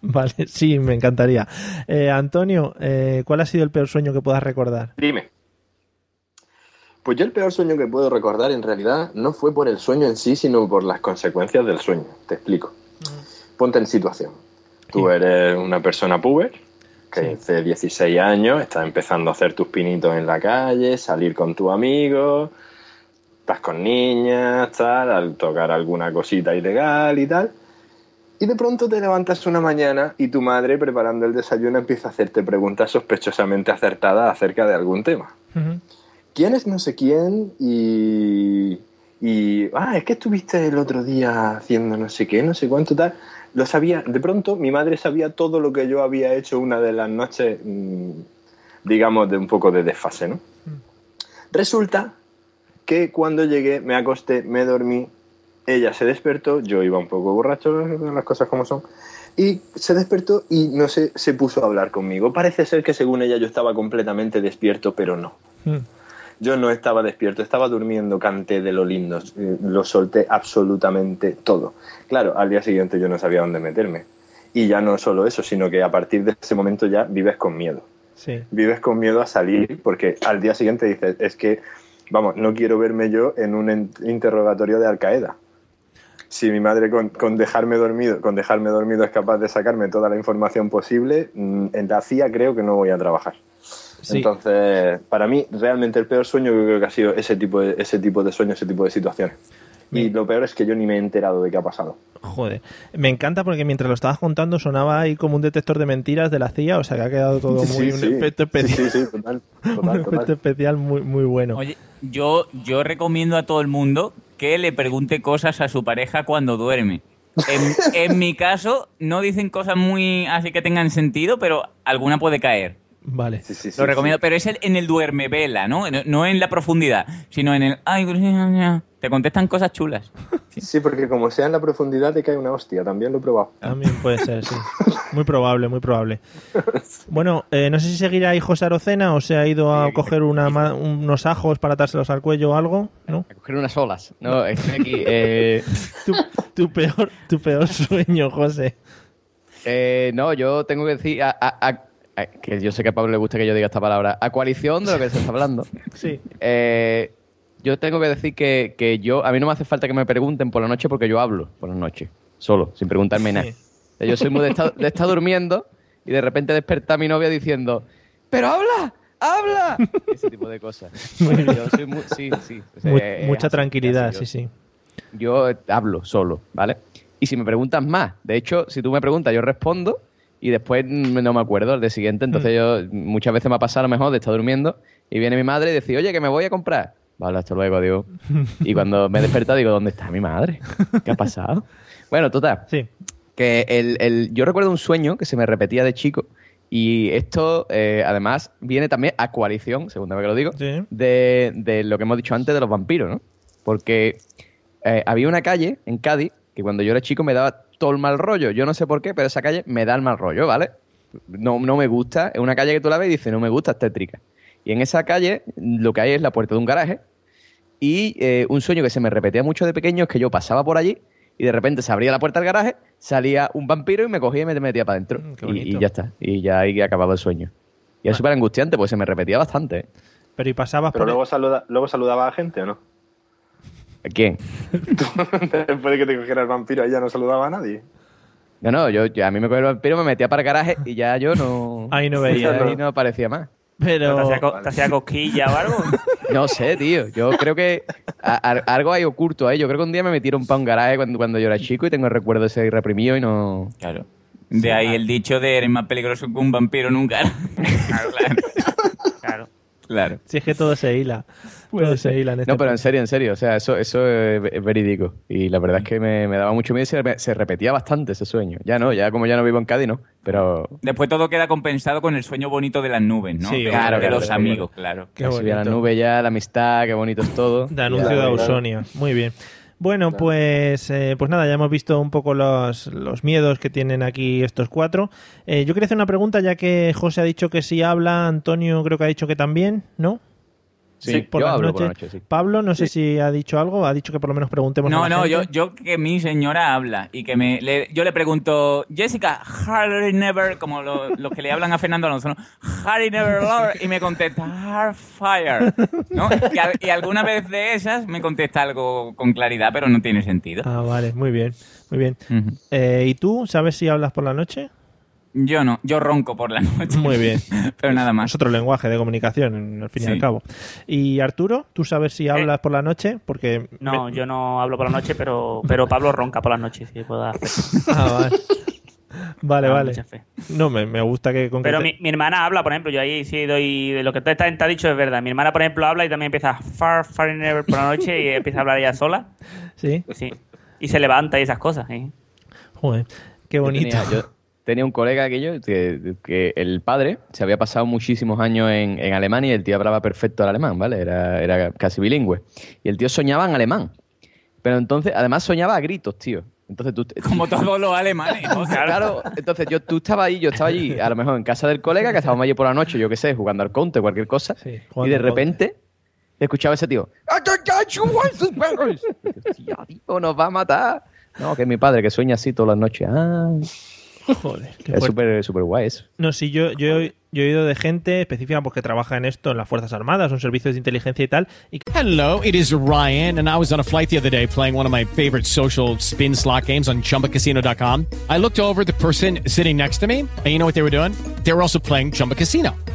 vale, sí, me encantaría. Eh, Antonio, eh, ¿cuál ha sido el peor sueño que puedas recordar? Dime. Pues yo el peor sueño que puedo recordar en realidad no fue por el sueño en sí, sino por las consecuencias del sueño. Te explico. Ponte en situación. Tú Sí. eres una persona puber, que Sí. hace 16 años, estás empezando a hacer tus pinitos en la calle, salir con tus amigos, estás con niñas, tal, al tocar alguna cosita ilegal y tal. Y de pronto te levantas una mañana y tu madre, preparando el desayuno, empieza a hacerte preguntas sospechosamente acertadas acerca de algún tema. ¿Quién es no sé quién? Y, y. Ah, es que estuviste el otro día haciendo no sé qué, no sé cuánto tal. Lo sabía. De pronto, mi madre sabía todo lo que yo había hecho una de las noches, mm, digamos, de un poco de desfase, ¿no? Resulta que cuando llegué, me acosté, me dormí, ella se despertó, yo iba un poco borracho, las cosas como son, y se despertó y no sé, se puso a hablar conmigo. Parece ser que según ella yo estaba completamente despierto, pero no. Yo no estaba despierto, estaba durmiendo, canté de lo lindo, eh, lo solté absolutamente todo. Claro, al día siguiente yo no sabía dónde meterme. Y ya no solo eso, sino que a partir de ese momento ya vives con miedo. Sí. Vives con miedo a salir porque al día siguiente dices, es que, vamos, no quiero verme yo en un interrogatorio de Al Qaeda. Si mi madre con, con dejarme dormido, con dejarme dormido es capaz de sacarme toda la información posible, mm, en la CIA creo que no voy a trabajar. Sí. Entonces, para mí, realmente el peor sueño yo creo que ha sido ese tipo de, ese tipo de sueños, ese tipo de situaciones. Y lo peor es que yo ni me he enterado de qué ha pasado. Joder. Me encanta porque mientras lo estabas contando sonaba ahí como un detector de mentiras de la CIA, o sea que ha quedado todo Sí, muy sí, un sí. efecto especial. Sí, sí, sí, total, un total, efecto total. especial muy, muy bueno. Oye, yo, yo recomiendo a todo el mundo que le pregunte cosas a su pareja cuando duerme. En, mi caso, no dicen cosas muy así que tengan sentido, pero alguna puede caer. Vale. Lo recomiendo, pero es el- en el duerme vela, ¿no? No- No en la profundidad, sino en el... Ay, te contestan cosas chulas. Sí, porque como sea en la profundidad te cae una hostia, también lo he probado. También puede ser, sí. Muy probable, muy probable. Bueno, eh, no sé si seguirá ahí José Arocena o se ha ido a coger una ma- unos ajos para atárselos al cuello o algo, ¿no? A coger unas olas. No, estoy aquí. eh, Tu, tu peor, tu peor sueño, José. eh, no, yo tengo que decir. a- a- a- a- que yo sé que a Pablo le gusta que yo diga esta palabra. A coalición de lo que se está hablando. Sí. Eh, yo tengo que decir que, que yo. A mí no me hace falta que me pregunten por la noche porque yo hablo por la noche. Solo, sin preguntarme nada. Eh, Yo soy muy de estar, de estar durmiendo y de repente despertar a mi novia diciendo: ¡Pero habla! ¡Habla! Ese tipo de cosas. Yo soy muy- sí, sí. O sea, Mu- es mucha así, tranquilidad, sí, sí. yo hablo solo, ¿vale? Y si me preguntas más, de hecho, si tú me preguntas, yo respondo y después mm, no me acuerdo al día siguiente. Entonces yo muchas veces me ha pasado a lo mejor de estar durmiendo y viene mi madre y dice, oye, que me voy a comprar. Vale, hasta luego, adiós. Y cuando me he despertado digo, ¿dónde está mi madre? ¿Qué ha pasado? Bueno, total. Sí. Que el, el- yo recuerdo un sueño que se me repetía de chico y esto eh, además viene también a coalición, segunda vez que lo digo, Sí. de, de lo que hemos dicho antes de los vampiros, ¿no? Porque eh, había una calle en Cádiz que cuando yo era chico me daba todo el mal rollo. Yo no sé por qué, pero esa calle me da el mal rollo, ¿vale? No, no me gusta. Es una calle que tú la ves y dices, no me gusta, es tétrica. Y en esa calle lo que hay es la puerta de un garaje y eh, un sueño que se me repetía mucho de pequeño es que yo pasaba por allí y de repente se abría la puerta del garaje, salía un vampiro y me cogía y me metía para adentro. Mm, y, ya está. Y ya ahí acababa el sueño. Y es súper angustiante, pues se me repetía bastante. ¿eh? Pero y pasabas Pero por... luego, saluda, luego saludaba a la gente, ¿o no? ¿Quién? Después de que te cogiera el vampiro, ahí ya no saludaba a nadie. No, no, yo, yo- a mí me cogía el vampiro, me metía para el garaje y ya yo no... Ahí no veía, Ahí ¿no? no aparecía más. Pero... ¿Te hacía, co- te hacía cosquilla o algo? No sé, tío. Yo creo que a- a- algo hay oculto ahí. Yo creo que un día me metieron para un garaje cuando, cuando yo era chico y tengo el recuerdo ese reprimido y no... Claro. De ahí el dicho de eres más peligroso que un vampiro nunca. claro, claro. Si es que todo se hila. Todo se hila en este No, pero en serio, en serio. O sea, eso, eso es verídico. Y la verdad es que me, me daba mucho miedo y se, se repetía bastante ese sueño. Ya no, ya como ya no vivo en Cádiz, ¿no? Pero Después todo queda compensado con el sueño bonito de las nubes, ¿no? Sí, de, claro, de claro, los amigos, claro. Qué a la bonito. nube ya, la amistad, qué bonito es todo. De anuncio Ya, de. Ausonia. Muy bien. Bueno, pues, eh, pues nada, ya hemos visto un poco los, los miedos que tienen aquí estos cuatro. Eh, yo quería hacer una pregunta, ya que José ha dicho que sí habla, Antonio creo que ha dicho que también, ¿no? Sí, por yo las hablo por la noche, sí. Pablo, no sé si ha dicho algo, ha dicho que por lo menos preguntemos a No, la no, yo, gente. yo que mi señora habla y que me le- yo le pregunto, Jessica, Harry never, como lo- los que le hablan a Fernando Alonso, ¿no? Harry never loved", y me contesta, Hardfire, ¿no? Y, al- y alguna vez de esas me contesta algo con claridad, pero no tiene sentido. Ah, vale, muy bien, muy bien. Eh, ¿Y tú sabes si hablas por la noche? Yo no, yo ronco por la noche. Muy bien. pero nada más. Es otro lenguaje de comunicación, al fin y al cabo. ¿Y Arturo, tú sabes si hablas por la noche? Porque... No, me- yo no hablo por la noche, pero, pero Pablo ronca por las noches, si puedo hacer. Ah, vale. Vale, Ah, vale. No, me, me gusta que concrete- Pero mi, mi hermana habla, por ejemplo, yo ahí sí doy de lo que te, te ha dicho es verdad. Mi hermana, por ejemplo, habla y también empieza far, far and never por la noche y empieza a hablar ella sola. Sí, Sí. Y se levanta y esas cosas. ¿sí? joder, qué Yo bonito. tenía, yo tenía un colega aquello que, que el padre se había pasado muchísimos años en, en Alemania y el tío hablaba perfecto el alemán, ¿vale? Era, era casi bilingüe. Y el tío soñaba en alemán. Pero entonces, además soñaba a gritos, tío. Entonces tú... Como todos los alemanes. o sea, Claro, entonces yo, tú estabas ahí, yo estaba allí, a lo mejor en casa del colega, que estábamos allí por la noche, yo qué sé, jugando al counter, cualquier cosa. Sí, y de repente escuchaba a ese tío. Tío, tío, nos va a matar. No, que es mi padre que sueña así todas las noches. Ah, Joder, qué es súper súper guay eso. No, sí, yo, yo he, yo he oído de gente específica porque trabaja en esto, en las Fuerzas Armadas, son servicios de inteligencia y tal. Y Hello, it is Ryan, and I was on a flight the other day playing one of my favorite social spin slot games on chumbacasino.com. I looked over at the person sitting next to me, and you know what they were doing? They were also playing Chumba Casino.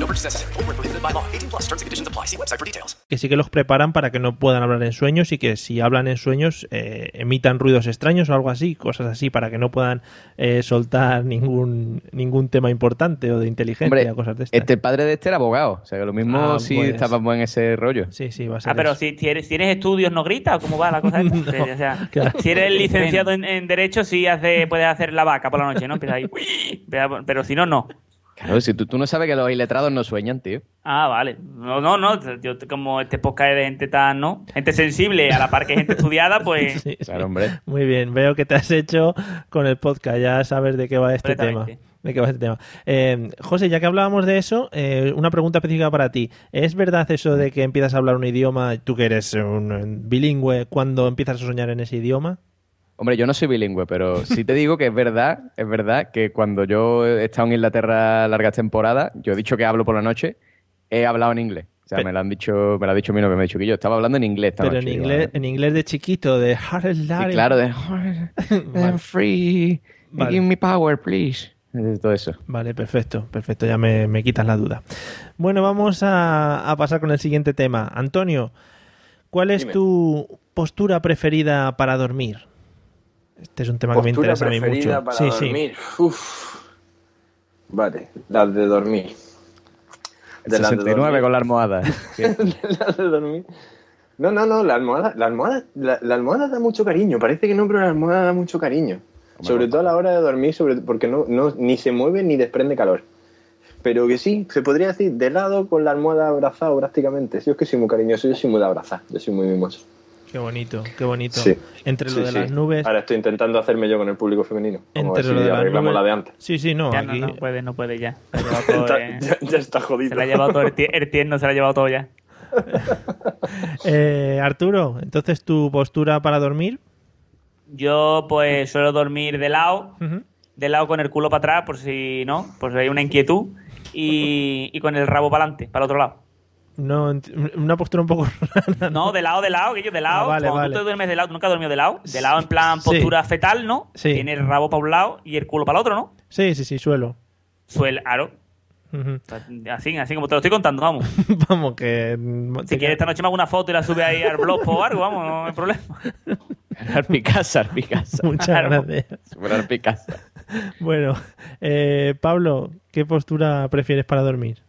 No purchase necessary. Void were prohibited by law. 18 plus. Terms and conditions apply. See website for details. que sí que los preparan para que no puedan hablar en sueños y que si hablan en sueños eh, emitan ruidos extraños o algo así, cosas así, para que no puedan eh, soltar ningún, ningún tema importante o de inteligencia Hombre, o cosas de estas. este el padre de este era abogado. O sea, que lo mismo Ah, si pues. estábamos en ese rollo. Sí, sí, va a ser Ah, pero eso. si tienes, si tienes estudios, ¿no grita? ¿O cómo va la cosa? esta? o sea, claro. Si eres licenciado en, en Derecho, sí hace, puedes hacer la vaca por la noche, ¿no? Empieza ahí. Pero si no, no. Claro, si tú, tú no sabes que los iletrados no sueñan, tío. Ah, vale. No, no, no. Yo como este podcast es de gente tan, ¿no? Gente sensible, a la par que gente estudiada, pues... Sí, sí. Claro, hombre. Muy bien, veo que te has hecho con el podcast, ya sabes de qué va este tema. De qué va este tema. Eh, José, ya que hablábamos de eso, eh, una pregunta específica para ti. ¿Es verdad eso de que empiezas a hablar un idioma, tú que eres un bilingüe, cuando empiezas a soñar en ese idioma? Hombre, yo no soy bilingüe, pero sí te digo que es verdad, es verdad que cuando yo he estado en Inglaterra largas temporadas, yo he dicho que hablo por la noche, he hablado en inglés. O sea, me lo han dicho, me lo ha dicho mi novio, me ha dicho que yo estaba hablando en inglés esta Pero en noche. Digo, inglés, "Ah". en inglés de chiquito, de Sí, claro, de I'm free, Vale. give me power, please. Todo eso. Vale, perfecto, perfecto, ya me, me quitas la duda. Bueno, vamos a, a pasar con el siguiente tema. Antonio, ¿cuál es Dime. tu postura preferida para dormir? Este es un tema que me interesa a mí mucho. para sí, sí. dormir. Uf. Vale, las de dormir. El De las de 69 dormir. con la almohada. Sí. las de dormir. No, no, no, la almohada, la almohada, la, la almohada da mucho cariño. Parece que no, pero la almohada da mucho cariño. sobre todo a la hora de dormir, sobre, porque no, no, ni se mueve ni desprende calor. Pero que sí, se podría decir de lado con la almohada abrazado prácticamente. Yo es que soy muy cariñoso, yo soy muy de abrazar, yo soy muy mimoso. Qué bonito, qué bonito. Sí. Entre lo Sí, de sí. las nubes. Ahora estoy intentando hacerme yo con el público femenino. Entre lo si de las arreglamos nubes. la de antes. Sí, sí, no. Ya aquí... no, no puede, no puede ya. Se, la ha llevado todo, Está- eh. ya, ya está jodido. Se la ha llevado todo el, tie- el tierno, se la ha llevado todo ya. Eh, Arturo, entonces tu postura para dormir. Yo pues suelo dormir de lado, de lado con el culo para atrás, por si no, por si hay una inquietud, y, y con el rabo para adelante, para el otro lado. No, una postura un poco rara. No, de lado, de lado, que yo de lado. Ah, vale, Cuando vale. tú te duermes de lado, nunca has dormido de lado. De lado en plan Sí. postura fetal, ¿no? Sí. Tiene el rabo para un lado y el culo para el otro, ¿no? Sí, sí, sí, suelo. Suele, claro. Ujú. Así, así como te lo estoy contando, vamos. Vamos, que. Si quieres esta noche me hago una foto y la sube ahí al blog o algo, vamos, no hay problema. Arpicasa, Arpicasa. Muchas Claro. gracias. Super Arpicasa. Bueno, eh, Pablo, ¿qué postura prefieres para dormir?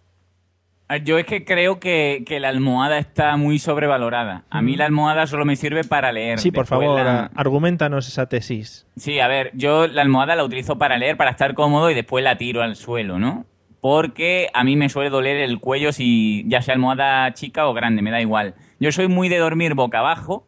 Ah, Yo es que creo que, que la almohada está muy sobrevalorada. A mí la almohada solo me sirve para leer. Sí, por Después favor, la- argumentanos esa tesis. Sí, a ver, yo la almohada la utilizo para leer, para estar cómodo y después la tiro al suelo, ¿no? Porque a mí me suele doler el cuello si ya sea almohada chica o grande, me da igual. Yo soy muy de dormir boca abajo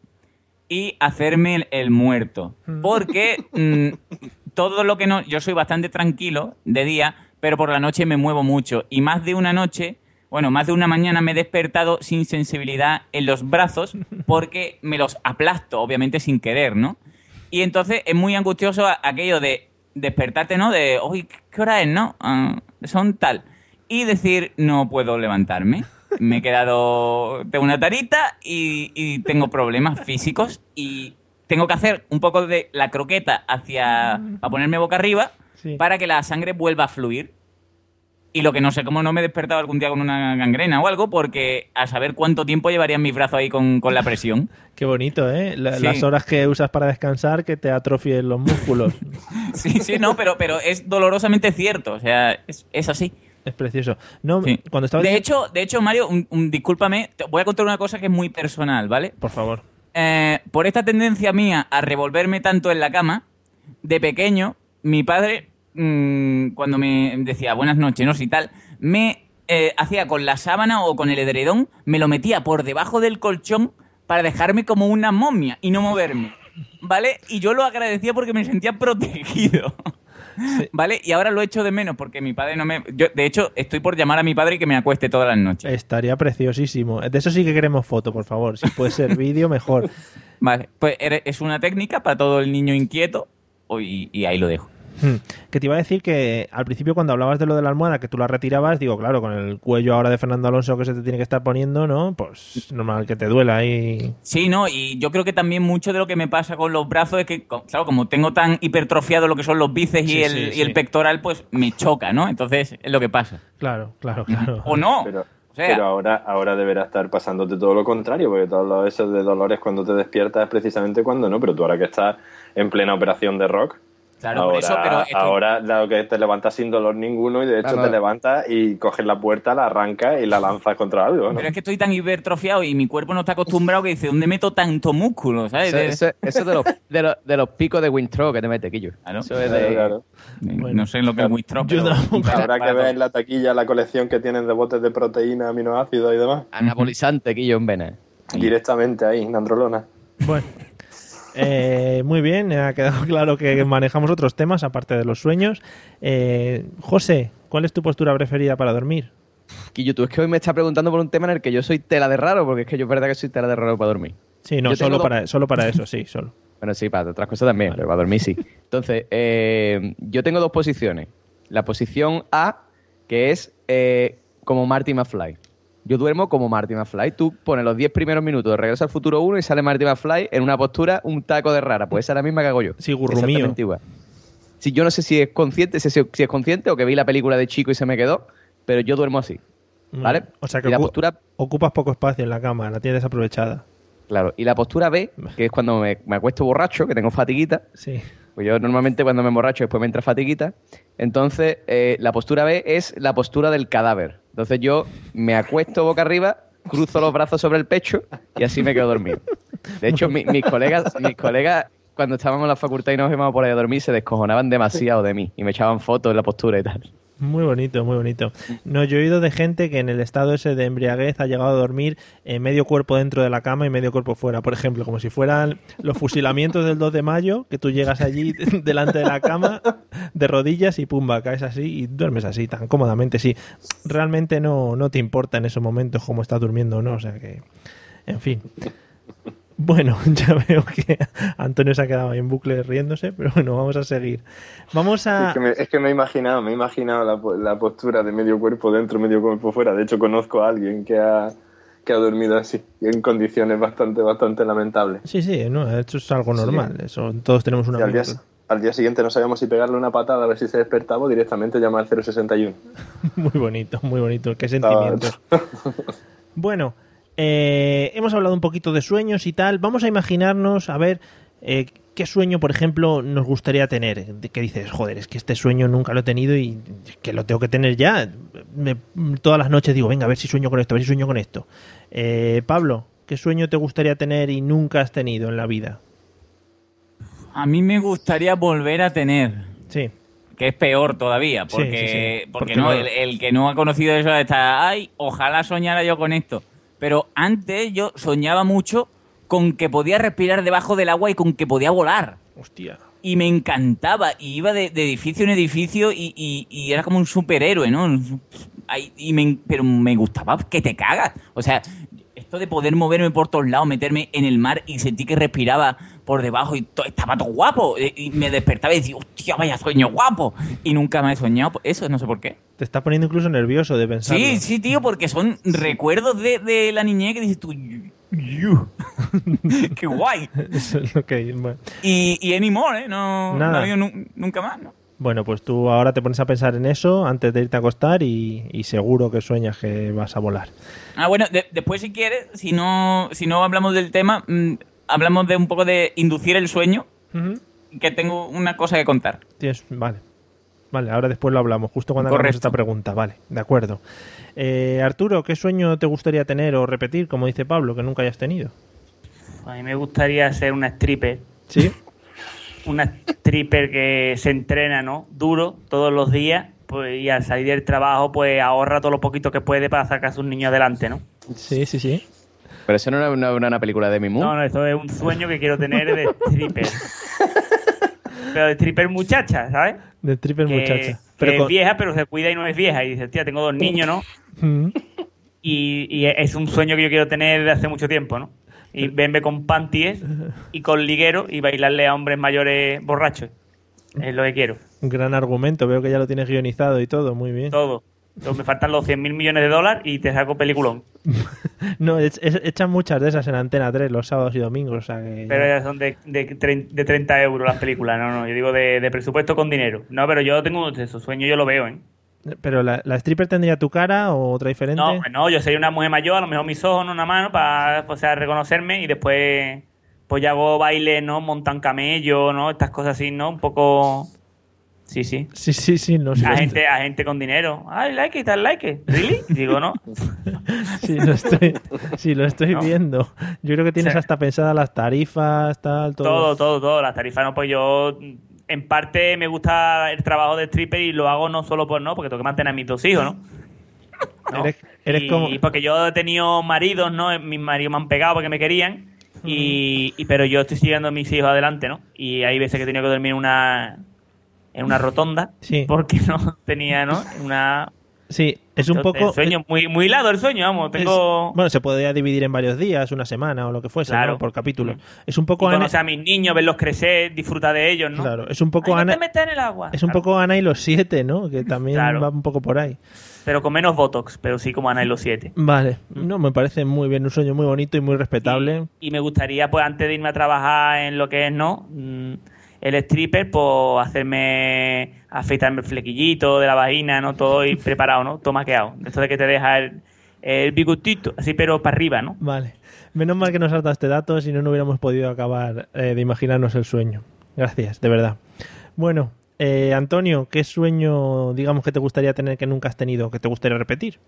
y hacerme el, el muerto. Porque mm, todo lo que no... Yo soy bastante tranquilo de día, pero por la noche me muevo mucho. Y más de una noche, bueno, más de una mañana me he despertado sin sensibilidad en los brazos porque me los aplasto, obviamente sin querer, ¿no? Y entonces es muy angustioso a- aquello de despertarte, ¿no? De, uy, ¿qué hora es, no? Ah, son tal. Y decir, no puedo levantarme. Me he quedado de una tarita y, y tengo problemas físicos y tengo que hacer un poco de la croqueta hacia... para ponerme boca arriba Sí. para que la sangre vuelva a fluir. Y lo que no sé cómo no me he despertado algún día con una gangrena o algo, porque a saber cuánto tiempo llevarían mis brazos ahí con, con la presión. Qué bonito, ¿eh? La- Sí. Las horas que usas para descansar que te atrofien los músculos. Sí, sí, no, pero, pero es dolorosamente cierto. O sea, es, es así. es precioso. No, cuando estaba De hecho, de hecho, Mario, un, un- discúlpame, te voy a contar una cosa que es muy personal, ¿vale? Por favor. Eh, por esta tendencia mía a revolverme tanto en la cama, de pequeño, mi padre, mm, cuando me decía buenas noches, no sé y tal, me eh, hacía con la sábana o con el edredón, me lo metía por debajo del colchón para dejarme como una momia y no moverme, ¿vale? Y yo lo agradecía porque me sentía protegido. ¿Vale? Y ahora lo echo de menos porque mi padre no me... Yo, de hecho, estoy por llamar a mi padre y que me acueste todas las noches. Estaría preciosísimo. De eso sí que queremos foto, por favor. Si puede ser vídeo, mejor. Vale, pues ere- es una técnica para todo el niño inquieto y, y ahí lo dejo. Hmm. Que te iba a decir que al principio cuando hablabas de lo de la almohada, que tú la retirabas, digo, claro, con el cuello ahora de Fernando Alonso que se te tiene que estar poniendo, ¿no? Pues normal que te duela ahí. Sí, no, y yo creo que también mucho de lo que me pasa con los brazos es que, claro, como tengo tan hipertrofiado lo que son los bíceps Sí, y, el, sí, y el pectoral, pues me choca, ¿no? Entonces es lo que pasa. Claro, claro, claro. O no. Pero, O sea- pero ahora, ahora deberá estar pasándote todo lo contrario, porque todos esos de dolores cuando te despiertas es precisamente cuando no, pero tú ahora que estás en plena operación de rock, Claro, ahora, por eso, pero estoy- ahora dado que te levantas sin dolor ninguno y de hecho Claro. te levantas y coges la puerta, la arrancas y la lanzas contra algo, ¿no? Pero es que estoy tan hipertrofiado y mi cuerpo no está acostumbrado que dice, ¿dónde meto tanto músculo? ¿sabes? Eso, eso- eso de, los, de, los, de los picos de Wintro que te mete, Quillo. Eso es de... Claro, No sé lo que es Wistro, pero... Habrá que ver en la taquilla la colección que tienen de botes de proteína, aminoácidos y demás. Anabolizante, Quillo, en vena. Directamente ahí, nandrolona. Bueno. Eh, muy bien, ha quedado claro que manejamos otros temas aparte de los sueños. Eh, José, ¿cuál es tu postura preferida para dormir? Quillo, tú es que hoy me estás preguntando por un tema en el que yo soy tela de raro, porque es que yo es verdad que soy tela de raro para dormir. Sí, no, Yo solo dos- para, solo para eso, sí, solo. Bueno, sí, para otras cosas también, pero para dormir sí. Entonces, eh, yo tengo dos posiciones. La posición A, que es eh, como Marty McFly. Yo duermo como Marty McFly. Tú pones los 10 primeros minutos de Regreso al Futuro 1 y sale Marty McFly en una postura, un taco de rara. Pues esa es la misma que hago yo. Sí, gurrumío. Igual. Si yo no sé si es consciente, si, si es consciente o que vi la película de chico y se me quedó, pero yo duermo así. ¿Vale? Mm, O sea que Y la ocu- postura ocupas poco espacio en la cama, la tienes desaprovechada. Claro, y la postura B, que es cuando me, me acuesto borracho, que tengo fatiguita. Sí. Pues yo normalmente cuando me emborracho después me entra fatiguita. Entonces, eh, la postura B es la postura del cadáver. Entonces yo me acuesto boca arriba, cruzo los brazos sobre el pecho y así me quedo dormido. De hecho, mi- mis colegas, mis colegas, cuando estábamos en la facultad y nos íbamos por ahí a dormir, se descojonaban demasiado de mí y me echaban fotos de la postura y tal. Muy bonito, muy bonito. No, yo he oído de gente que en el estado ese de embriaguez ha llegado a dormir medio cuerpo dentro de la cama y medio cuerpo fuera. Por ejemplo, como si fueran los fusilamientos del 2 de mayo, que tú llegas allí delante de la cama de rodillas y pumba, caes así y duermes así tan cómodamente. Sí, realmente no, no te importa en esos momentos cómo estás durmiendo o no. O sea que, en fin. Bueno, ya veo que Antonio se ha quedado ahí en bucle riéndose, pero bueno, vamos a seguir. Vamos a... Es que, me, es que me he imaginado, me he imaginado la, la postura de medio cuerpo dentro, medio cuerpo fuera. De hecho, conozco a alguien que ha, que ha dormido así, y en condiciones bastante, bastante lamentables. Sí, sí, no, eso es algo normal. Eso, todos tenemos una al día, al día siguiente no sabíamos si pegarle una patada a ver si se despertaba o directamente llamar al 061. Muy bonito, muy bonito. Qué sentimientos. Bueno, eh, hemos hablado un poquito de sueños y tal. Vamos a imaginarnos, a ver, eh, qué sueño, por ejemplo, nos gustaría tener. Que dices, joder, es que este sueño nunca lo he tenido y que lo tengo que tener ya. Me- todas las noches digo, venga, a ver si sueño con esto, a ver si sueño con esto. Eh, Pablo, ¿qué sueño te gustaría tener y nunca has tenido en la vida? A mí me gustaría volver a tener. Sí. Que es peor todavía, Sí, porque, sí, sí. porque Porque no, no- el, el que no ha conocido eso está, ay, ojalá soñara yo con esto. Pero antes yo soñaba mucho con que podía respirar debajo del agua y con que podía volar. Hostia. Y me encantaba, y iba de, de edificio en edificio y, y- y era como un superhéroe, ¿no? Ay, y me- pero me gustaba que te cagas. O sea, esto de poder moverme por todos lados, meterme en el mar y sentir que respiraba por debajo y to- estaba todo guapo. eh, Y me despertaba y decía, hostia, vaya sueño guapo. Y nunca me he soñado eso, no sé por qué. Te está poniendo incluso nervioso de pensar. Sí, sí, tío, porque son recuerdos de, de la niñez que dices tú, qué guay. Eso es lo que- bueno. Y, y anymore, ¿eh? No, Nada. no nu- nunca más, ¿no? Bueno, pues tú ahora te pones a pensar en eso antes de irte a acostar y, y seguro que sueñas que vas a volar. Ah, bueno, de- después si quieres, si no, si no hablamos del tema, mm, hablamos de un poco de inducir el sueño, que tengo una cosa que contar. Tienes, vale. Vale, ahora después lo hablamos, justo cuando hagamos esta pregunta. Vale, de acuerdo. Eh, Arturo, ¿qué sueño te gustaría tener o repetir, como dice Pablo, que nunca hayas tenido? A mí me gustaría ser una stripper. ¿Sí? Una stripper que se entrena, ¿no? Duro todos los días. Pues, y al salir del trabajo, pues ahorra todo lo poquito que puede para sacar a sus niños adelante, ¿no? Sí, sí, sí. Pero eso no era una, una- una película de Mimu. No, no, eso es un sueño que quiero tener de stripper. Pero de stripper muchacha, ¿sabes? De que, muchacha. que Pero es con- vieja, pero se cuida y no es vieja. Y dice, tía, tengo dos niños, ¿no? Mm. Y, y es un sueño que yo quiero tener desde hace mucho tiempo, ¿no? Y verme con panties y con liguero y bailarle a hombres mayores borrachos. Es lo que quiero. Un gran argumento, veo que ya lo tienes guionizado y todo, muy bien. Todo. Entonces, me faltan los 100 mil millones de dólares y te saco peliculón. No, es- es- echan muchas de esas en Antena 3 los sábados y domingos, o sea que... Pero ya son de, de, de 30 euros las películas. No, no, yo digo de, de presupuesto con dinero. No, pero yo tengo esos sueños, yo lo veo, ¿eh? Pero la, la stripper tendría tu cara o otra diferente. No, pues no, yo soy una mujer mayor, a lo mejor mis ojos, ¿no? una mano, para o sea, reconocerme y después pues ya hago baile, ¿no? Montan camello, ¿no? Estas cosas así, ¿no? Un poco... Sí, sí. Sí, sí, sí, no sé. A gente, a gente con dinero. I like it, I like it. ¿Really? Digo, ¿no? Sí, lo estoy, sí, lo estoy No. viendo. Yo creo que tienes hasta pensadas las tarifas, tal, todo. Todo, todo, todo. Las tarifas, no, pues yo... En parte me gusta el trabajo de stripper y lo hago no solo por no, porque tengo que mantener a mis dos hijos, ¿no? ¿No? Eres, eres y, como... porque yo he tenido maridos, ¿no? Mis maridos me han pegado porque me querían. Y, y- pero yo estoy siguiendo a mis hijos adelante, ¿no? Y hay veces que he tenido que dormir en una en una rotonda Sí. porque no tenía, ¿no? Una Sí, es un Entonces, poco... el sueño muy muy hilado el sueño, vamos, es- tengo bueno, se podría dividir en varios días, una semana o lo que fuese, Claro. ¿no? por capítulos. Mm. Es un poco y Ana, a mis niños, verlos crecer, disfrutar de ellos, ¿no? claro, es un poco Ay, no Ana, te metas en el agua. es un Claro. poco Ana y los siete, ¿no? Que también Claro. va un poco por ahí. Pero con menos botox, pero sí como Ana y los siete. Vale, Mm. no, me parece muy bien, un sueño muy bonito y muy respetable. Y me gustaría, pues antes de irme a trabajar en lo que es, ¿no? Mm, El stripper, pues hacerme, afeitarme el flequillito de la vagina, ¿no? Todo y preparado, ¿no? Todo maqueado. Esto de que te deja el, el bigotito, así pero para arriba, ¿no? Vale. Menos mal que nos has dado este dato, si no, no hubiéramos podido acabar eh, de imaginarnos el sueño. Gracias, de verdad. Bueno, eh, Antonio, ¿qué sueño, digamos, que te gustaría tener que nunca has tenido, que te gustaría repetir?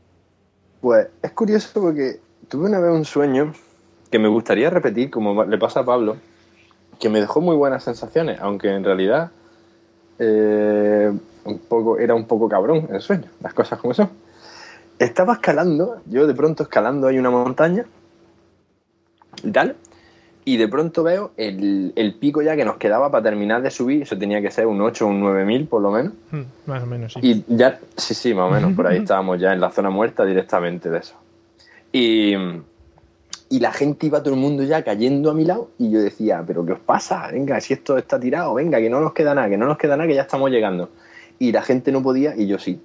Pues es curioso porque tuve una vez un sueño que me gustaría repetir, como le pasa a Pablo, que me dejó muy buenas sensaciones, aunque en realidad eh, un poco, era un poco cabrón el sueño, las cosas como son. Estaba escalando, yo de pronto escalando hay una montaña y tal, y de pronto veo el, el pico ya que nos quedaba para terminar de subir, eso tenía que ser un 8 o un 9000 por lo menos. Hmm, más o menos, sí. Y ya, sí, sí, más o menos, por ahí estábamos ya en la zona muerta directamente de eso. Y, y la gente iba todo el mundo ya cayendo a mi lado y yo decía, pero ¿qué os pasa? Venga, si esto está tirado, venga, que no nos queda nada, que no nos queda nada, que ya estamos llegando. Y la gente no podía y yo sí.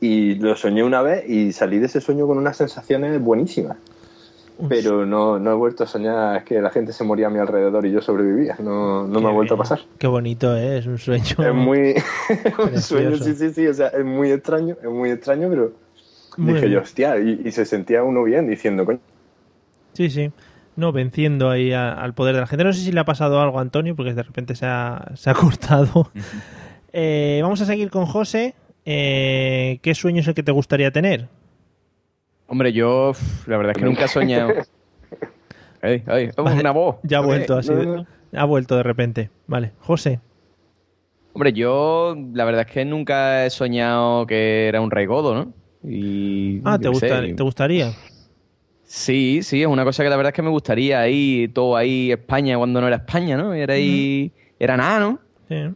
Y lo soñé una vez y salí de ese sueño con unas sensaciones buenísimas. Pero no, no he vuelto a soñar, es que la gente se moría a mi alrededor y yo sobrevivía. No, no me ha vuelto a pasar. Qué bonito, ¿eh? Es un sueño. Es muy. un sueño, sí, sí, sí. O sea, es muy extraño, es muy extraño, pero. Muy dije bien. yo, hostia, y, y se sentía uno bien diciendo, coño. Sí, sí. No, venciendo ahí a- al poder de la gente. No sé si le ha pasado algo a Antonio, porque de repente se ha, se ha cortado. Eh, vamos a seguir con José. Eh, ¿Qué sueño es el que te gustaría tener? Hombre, yo la verdad es que nunca he soñado. Ey, ey, oh, Vale, una voz. Ya ha vuelto así. de- Ha vuelto de repente. Vale, José. Hombre, yo la verdad es que nunca he soñado que era un rey godo, ¿no? Y, Ah, ¿te, sé, gusta, ¿te gustaría? Sí, sí, es una cosa que la verdad es que me gustaría ahí, todo ahí, España, cuando no era España, ¿no? Era ahí, era nada, ¿no? Sí.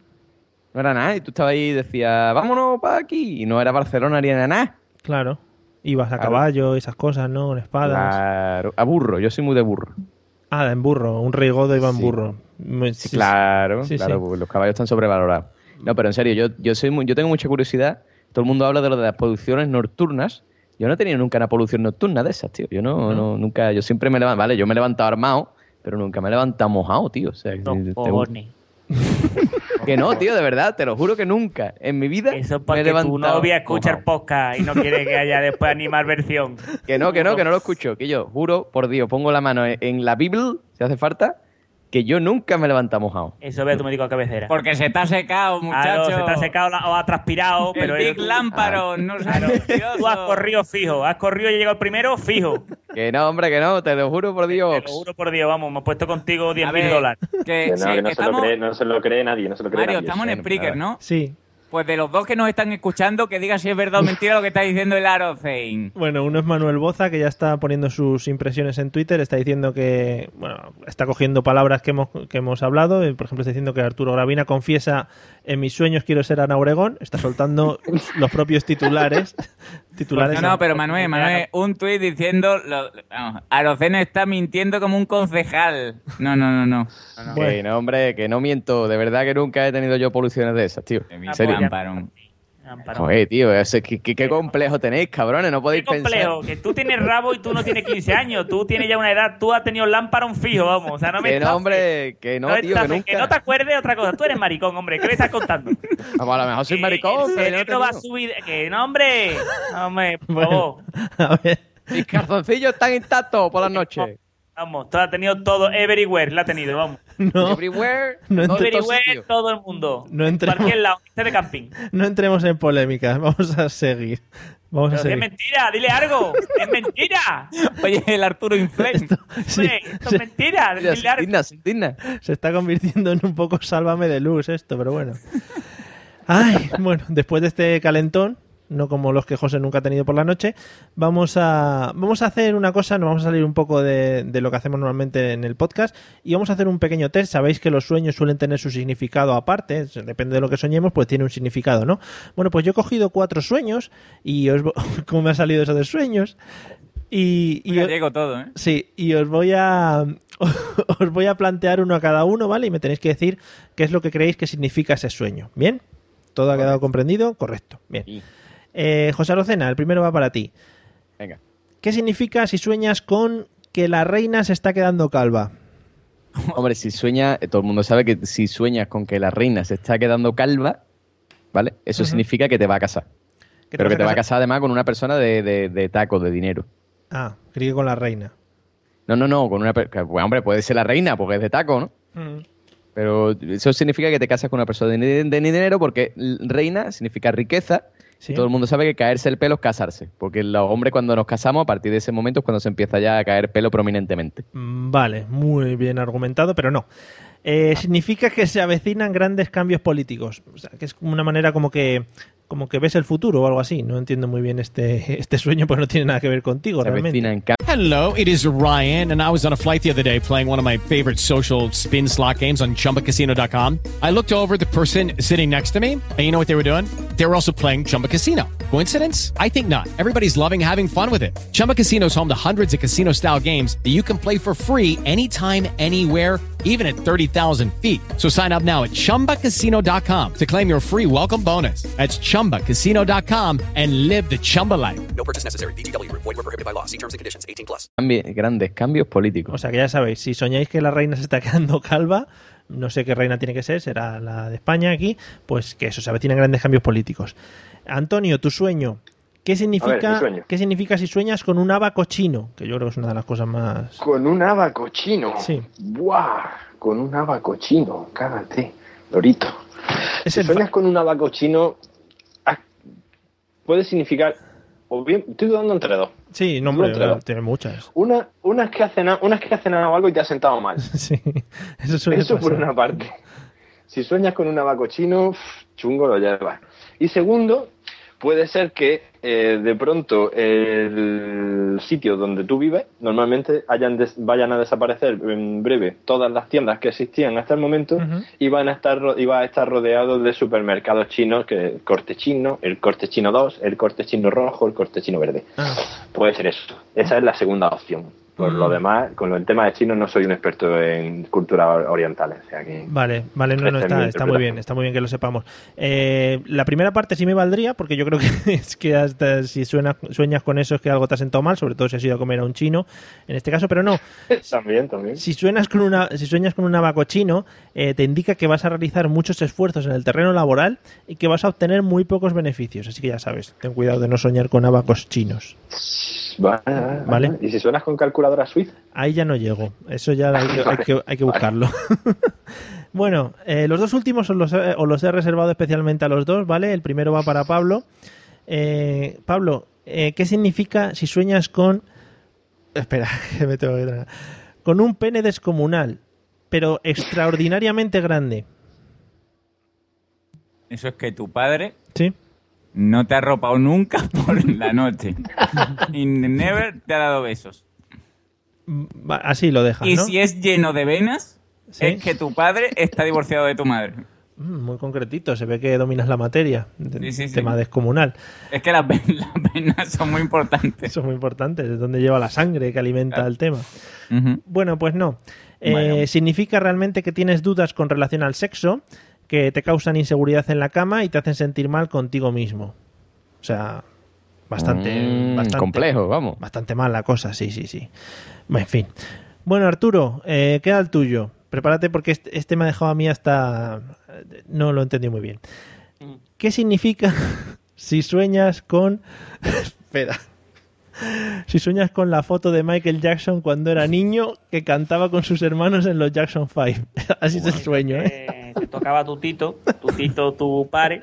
No era nada, y tú estabas ahí y decías, vámonos para aquí, y no era Barcelona ni era nada. Claro. Ibas a Claro. caballo, esas cosas, ¿no? Con espadas. Claro, a burro, yo soy muy de burro. Ah, en burro. Un rey godo iba en Sí. burro. Sí, Claro, sí, claro, sí. porque los caballos están sobrevalorados. No, pero en serio, yo, yo soy muy- yo tengo mucha curiosidad. Todo el mundo habla de lo de las poluciones nocturnas. Yo no he tenido nunca una polución nocturna de esas, tío. Yo no, no, nunca, yo siempre me levanto, vale, yo me he levantado armado, pero nunca me he levantado mojado, tío. O sea, cojones. Que no, tío, de verdad, te lo juro que nunca. En mi vida Eso me he porque tu novia escucha el podcast y no quiere que haya después animar versión. Que no, que no, que no lo escucho. Que yo, juro, por Dios, pongo la mano en- en la Biblia, si hace falta, que yo nunca me he levantado mojado. Eso ve a tu médico de cabecera. Porque se te ha secado, Claro, muchacho. se te ha secado la- o ha transpirado, El pero Big tú- Lámparo, no seas Claro. Tú has corrido fijo, has corrido y he llegado primero fijo. Que no, hombre, que no, te lo juro por Dios. Te lo juro por Dios, vamos, me he puesto contigo 10 mil ver, dólares. Que, Que no, sí, que no, se estamos- lo cree, no se lo cree nadie, no se lo cree Mario, nadie. estamos en Spreaker, ¿no? Sí. Pues de los dos que nos están escuchando, que diga si es verdad o mentira lo que está diciendo el Arocein. Bueno, uno es Manuel Boza, que ya está poniendo sus impresiones en Twitter. Está diciendo que, bueno, está cogiendo palabras que hemos, que hemos hablado. Eh, Por ejemplo, está diciendo que Arturo Gravina confiesa en mis sueños quiero ser Ana Obregón. Está soltando los propios titulares. Titulares No, no, pero Manuel, Manuel, un tuit diciendo, lo, vamos, Arocen está mintiendo como un concejal. No, no, no, no. no, no. Que no, hombre, que no miento. De verdad que nunca he tenido yo poluciones de esas, tío. En serio. Lámparo. Joder, tío, ese- ¿qué, qué- qué complejo tenéis, cabrones. No podéis Qué complejo, pensar. que tú tienes rabo y tú no tienes 15 años. Tú tienes ya una edad, tú has tenido lámpara un fijo, vamos. O sea, no me Que no, hombre, que no, tío, que nunca. que no te acuerdes otra cosa. Tú eres maricón, hombre. ¿Qué me estás contando? Vamos, a lo mejor soy maricón, El pero no va a subir. Que no, hombre. No, hombre, por Bueno, favor. a ver. Mis calzoncillos están intactos por las noches. Vamos, tú has tenido todo. Everywhere la ha tenido, vamos. No, Everywhere. no, ¿dónde entre- todo Everywhere, todo el mundo. No entremos- Cualquier lado. Este de camping. no entremos en polémicas. Vamos a seguir. Vamos a es mentira, dile algo. Es mentira. Oye, el Arturo Inflame. Sí, esto sí. es mentira. Mira, Dile algo. indigna, indigna. Se está convirtiendo en un poco sálvame de luz esto, pero bueno. Ay, bueno, después de este calentón, no como los que José nunca ha tenido por la noche, vamos a, vamos a hacer una cosa, nos vamos a salir un poco de, de lo que hacemos normalmente en el podcast y vamos a hacer un pequeño test. Sabéis que los sueños suelen tener su significado aparte, depende de lo que soñemos, pues tiene un significado, ¿no? Bueno, pues yo he cogido cuatro sueños y os... ¿Cómo me ha salido eso de sueños? Y, y os- todo, ¿eh? Sí, y os voy a os voy a plantear uno a cada uno, ¿vale? Y me tenéis que decir qué es lo que creéis que significa ese sueño. ¿Bien? ¿Todo ha quedado comprendido? Correcto. Bien. Sí. Eh, José Arocena, el primero va para ti. Venga. ¿Qué significa si sueñas con que la reina se está quedando calva? Hombre, si sueña, todo el mundo sabe que si sueñas con que la reina se está quedando calva, ¿vale? Eso significa que te va a casar. ¿Que Pero que te va a casar además con una persona de, de, de taco, de dinero. Ah, creí que con la reina. No, no, no, con una per- que, bueno, hombre, puede ser la reina porque es de taco, ¿no? Mm. Pero eso significa que te casas con una persona de, de- dinero porque reina significa riqueza. Sí. Todo el mundo sabe que caerse el pelo es casarse. Porque los hombres cuando nos casamos, a partir de ese momento es cuando se empieza ya a caer pelo prominentemente. Mm, Vale, muy bien argumentado, pero no. Eh, significa que se avecinan grandes cambios políticos. O sea, que es como una manera como que como que ves el futuro o algo así. No entiendo muy bien este, este sueño, pues no tiene nada que ver contigo Se realmente. Hello, it is Ryan, and I was on a flight the other day playing one of my favorite social spin slot games on chumbacasino.com. I looked over the person sitting next to me, and you know what they were doing? They were also playing Chumba Casino. Coincidence? I think not. Everybody's loving having fun with it. Chumba Casino is home to hundreds of casino style games that you can play for free anytime, anywhere, even at 30,000 feet. So sign up now at chumbacasino.com to claim your free welcome bonus. That's chumbacasino.com and live the Chumba life. No purchase necessary. VGW Group. Void were prohibited by law. See terms and conditions. 18 plus. grandes cambios políticos. O sea que ya sabéis, si soñáis que la reina se está quedando calva, no sé qué reina tiene que ser, será la de España aquí, pues que eso, se avecinan grandes cambios políticos. Antonio, tu sueño. ¿Qué significa. ¿Qué significa si sueñas con un abaco chino? Que yo creo que es una de las cosas más... Con un abaco chino. Sí. ¡Buah! Con un abaco chino. Cágate, Lorito. Es si sueñas con un abaco chino, puede significar. O bien, estoy dudando entre dos. Sí, no, hombre, entre dos. tiene muchas. Una, una, es que has cenado, una es que algo y te has sentado mal. Sí, eso suele Eso por una parte. Si sueñas con un abaco chino, chungo lo llevas. Y segundo, puede ser que eh, de pronto el sitio donde tú vives, normalmente hayan des- vayan a desaparecer en breve todas las tiendas que existían hasta el momento y van a estar ro- y va a estar rodeado de supermercados chinos, que el corte chino, el corte chino 2, el corte chino rojo, el corte chino verde. Ah, Puede ser eso. Esa es la segunda opción. Por lo demás, con el tema de chino no soy un experto en cultura orientales. O sea que Vale, vale, no, no, Esta es mi está, está muy bien, está muy bien que lo sepamos. Eh, la primera parte sí me valdría, porque yo creo que es que hasta si suena- sueñas con eso es que algo te ha sentado mal, sobre todo si has ido a comer a un chino, en este caso, pero no. también, también. Si suenas con una, si sueñas con un abaco chino, eh, te indica que vas a realizar muchos esfuerzos en el terreno laboral y que vas a obtener muy pocos beneficios. Así que ya sabes, ten cuidado de no soñar con abacos chinos. Vale, vale, Vale. ¿Y si suenas con calculadora suiza? Ahí ya no llego. Eso ya hay que, hay que- hay que buscarlo. bueno, eh, los dos últimos os los, he, os los he reservado especialmente a los dos, ¿vale? El primero va para Pablo. Eh, Pablo, eh, ¿qué significa si sueñas con... Espera, que me tengo que tragar. Con un pene descomunal, pero extraordinariamente grande. Eso es que tu padre Sí. No te ha arropado nunca por la noche. y never te ha dado besos. Así lo dejas, Y ¿no? si es lleno de venas, Sí. es que tu padre está divorciado de tu madre. Mm, Muy concretito, se ve que dominas la materia. Sí, sí. Tema descomunal. Es que las, ven- las venas son muy importantes. Es muy importante, es donde lleva la sangre que alimenta el tema. Bueno, pues no. Eh. Significa realmente que tienes dudas con relación al sexo, que te causan inseguridad en la cama y te hacen sentir mal contigo mismo. O sea, bastante, Mm, bastante complejo, vamos. Bastante mal la cosa, sí, sí, sí. En fin. Bueno, Arturo, eh, queda el tuyo. Prepárate porque este, este me ha dejado a mí hasta... No lo entendí muy bien. ¿Qué significa si sueñas con... Espera. Si sueñas con la foto de Michael Jackson cuando era niño que cantaba con sus hermanos en los Jackson 5. Así es el sueño, ¿eh? Te tocaba tu tito, tu tito, tu pare,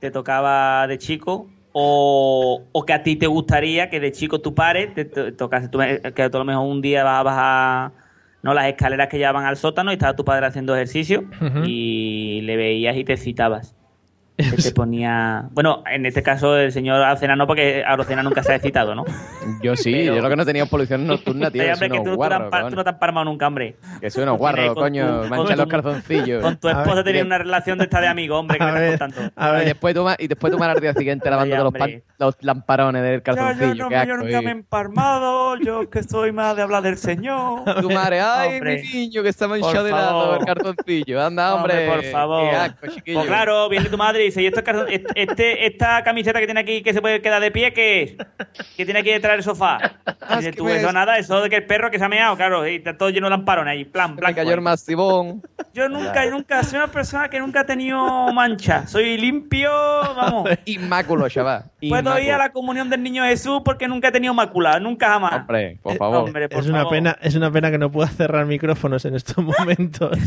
te tocaba de chico, o, o que a ti te gustaría que de chico tu pare te, to- tocase, tú- que a lo mejor un día vas a bajar no las escaleras que llevan al sótano y estaba tu padre haciendo ejercicio y le veías y te citabas. Que te ponía. Bueno, en este caso el señor Arocena no, porque Arocena nunca se ha excitado, ¿no? Yo sí, Pero- yo lo que no tenía polución nocturna, tío. Hombre, soy que unos tú, tú no te guarros, has par- tú coño. no te has parmado nunca, hombre. Que soy unos guarros, tu- coño. tu- los calzoncillos. Con tu esposa tenías y- una relación de esta de amigo, hombre, que A me ver, a y después toma, y después tomar al día siguiente lavándote los, pan- hombre. los lamparones del calzoncillo. qué asco, he eh. emparmado, yo que soy más de hablar del señor. Tu madre, ay, Hombre. mi niño que está manchado de lado el cartoncillo. Anda, hombre. por favor. Qué asco, chiquillo. Pues claro, viene tu madre y dice, ¿y esto es calzón- este, esta camiseta que tiene aquí que se puede quedar de pie, qué es? ¿Qué tiene aquí detrás del sofá? Y dice, es que tú, eso nada, eso de que el perro que se ha meado, claro, y está todo lleno de lamparones ahí, plan, blanco. cayó el ahí. mastivón. Yo nunca, nunca, soy una persona que nunca ha tenido mancha. Soy limpio, vamos. Inmáculo, chaval. Puedo ir a la comunión del niño Jesús porque nunca he tenido mácula, nunca jamás. Hombre, por Eh, favor. Hombre, por Es una favor. pena, es una pena que no pueda cerrar micrófonos en estos momentos.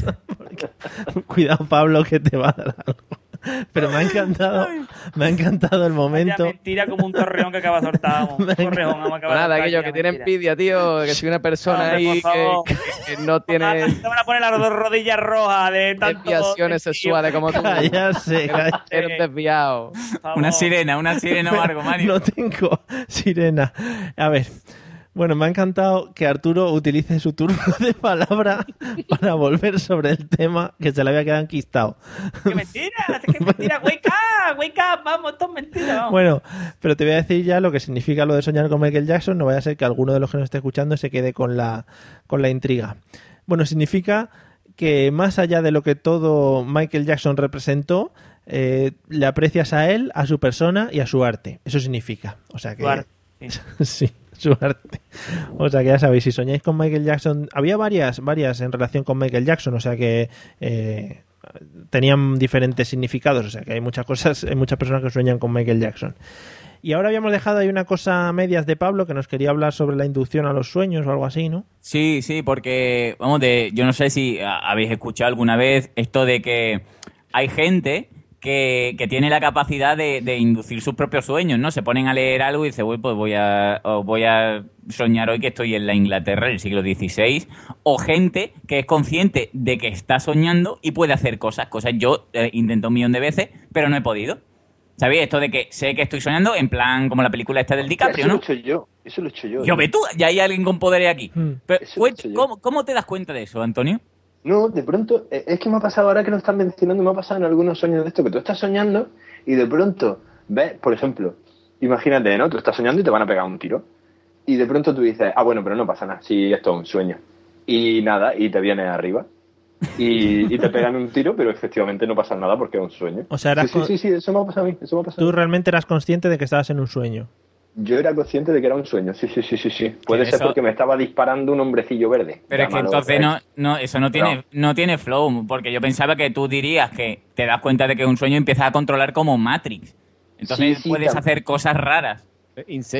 Cuidado, Pablo, que te va a dar algo. Pero me ha encantado, me ha encantado el Vaya momento. mentira como un torreón que acaba de soltar. vamos. Un torreón, vamos a acabar nada, aquello que tiene envidia, tío, que soy una persona Hombre, ahí que, que- que no tiene Te van a poner las dos rodillas rojas de tanto... desviaciones tío. sexuales como tú. Cállate, cállate. Eres desviado. Una sirena, una sirena o algo, Mario. No tengo sirena. A ver. Bueno, me ha encantado que Arturo utilice su turno de palabra para volver sobre el tema que se le había quedado enquistado. ¡Qué mentira! ¡Qué mentira! ¡Wake up! ¡Wake up! ¡Vamos! Esto es mentira, vamos. Bueno, pero te voy a decir ya lo que significa lo de soñar con Michael Jackson. No vaya a ser que alguno de los que nos esté escuchando se quede con la, con la intriga. Bueno, significa que más allá de lo que todo Michael Jackson representó, eh, le aprecias a él, a su persona y a su arte. Eso significa. O sea que. Arte, sí, su arte. O sea que ya sabéis, si soñáis con Michael Jackson, había varias, varias en relación con Michael Jackson, o sea que eh, tenían diferentes significados, o sea que hay muchas cosas, hay muchas personas que sueñan con Michael Jackson. Y ahora habíamos dejado ahí una cosa a medias de Pablo que nos quería hablar sobre la inducción a los sueños o algo así, ¿no? Sí, sí, porque, vamos, de, yo no sé si habéis escuchado alguna vez esto de que hay gente que, que tiene la capacidad de, de inducir sus propios sueños, ¿no? Se ponen a leer algo y dicen, "Uy, pues voy a, voy a soñar hoy que estoy en la Inglaterra del siglo XVI. O gente que es consciente de que está soñando y puede hacer cosas. Cosas yo eh, intento un millón de veces, pero no he podido. ¿Sabéis? Esto de que sé que estoy soñando en plan como la película esta del DiCaprio, eso ¿no? lo he hecho yo. Eso lo he hecho yo. Yo ve tú, ya hay alguien con poderes aquí. Hmm. Pero, Eso he. ¿cómo, cómo te das cuenta de eso, Antonio? No, de pronto, eh, es que me ha pasado ahora que lo están mencionando, me ha pasado en algunos sueños de esto, que tú estás soñando y de pronto ves, por ejemplo, imagínate, ¿no? Tú estás soñando y te van a pegar un tiro. y de pronto tú dices, ah, bueno, pero no pasa nada, si esto es un sueño. Y nada, y te vienes arriba. Y, y te pegan un tiro, pero efectivamente no pasa nada porque es un sueño. O sea, eras sí, sí, sí, sí, eso me ha pasado a mí, eso me ha pasado Tú realmente eras consciente de que estabas en un sueño. Yo era consciente de que era un sueño, sí, sí, sí, sí, sí. Puede ser eso- porque me estaba disparando un hombrecillo verde. Pero es que entonces no, no, eso no tiene, no tiene flow, porque yo pensaba que tú dirías que te das cuenta de que es un sueño y empiezas a controlar como Matrix. Entonces Sí, sí, puedes hacer cosas raras.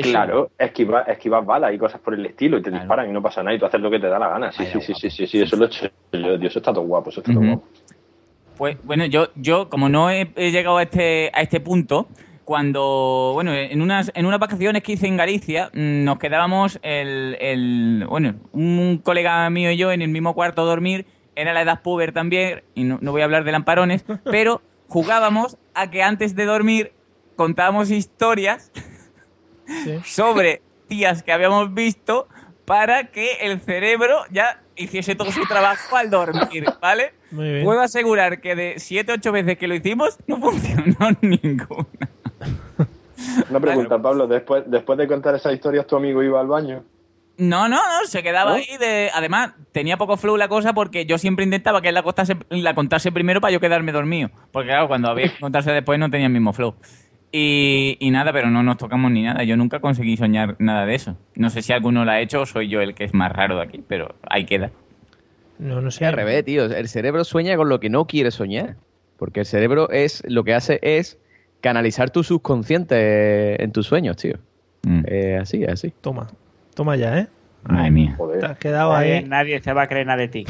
Claro, esquivas esquivas balas y cosas por el estilo y te disparan y no pasa nada y tú haces lo que te da la gana. Sí, sí, sí, sí, sí, sí, eso lo he hecho yo, tío, eso está todo guapo, eso está todo guapo. Pues bueno, yo, yo como no he, he llegado a este, a este punto, cuando, bueno, en unas, en unas vacaciones que hice en Galicia, mm, nos quedábamos el, el, bueno, un colega mío y yo en el mismo cuarto a dormir, era la edad puber también, y no, no voy a hablar de lamparones, pero jugábamos a que antes de dormir contábamos historias sobre tías que habíamos visto para que el cerebro ya hiciese todo su trabajo al dormir, ¿vale? Muy bien. Puedo asegurar que de 7 ocho veces que lo hicimos, no funcionó ninguna. Una pregunta, Pablo, después, después de contar esas historias, ¿tu amigo iba al baño? No, no, no, se quedaba ¿No? ahí de... Además, tenía poco flow la cosa porque yo siempre intentaba que él la, contase, la contase primero para yo quedarme dormido. Porque claro, cuando había que contarse después no tenía el mismo flow. Y, y nada, pero no nos tocamos ni nada. Yo nunca conseguí soñar nada de eso. No sé si alguno lo ha hecho o soy yo el que es más raro de aquí, pero ahí queda. No, no sé. al revés, tío. El cerebro sueña con lo que no quiere soñar. Porque el cerebro es lo que hace es canalizar tu subconsciente en tus sueños, tío. Eh, así, así. Toma, toma ya, ¿eh? Ay, mía. Te has quedado Nadie, ahí. nadie se va a creer nada de ti.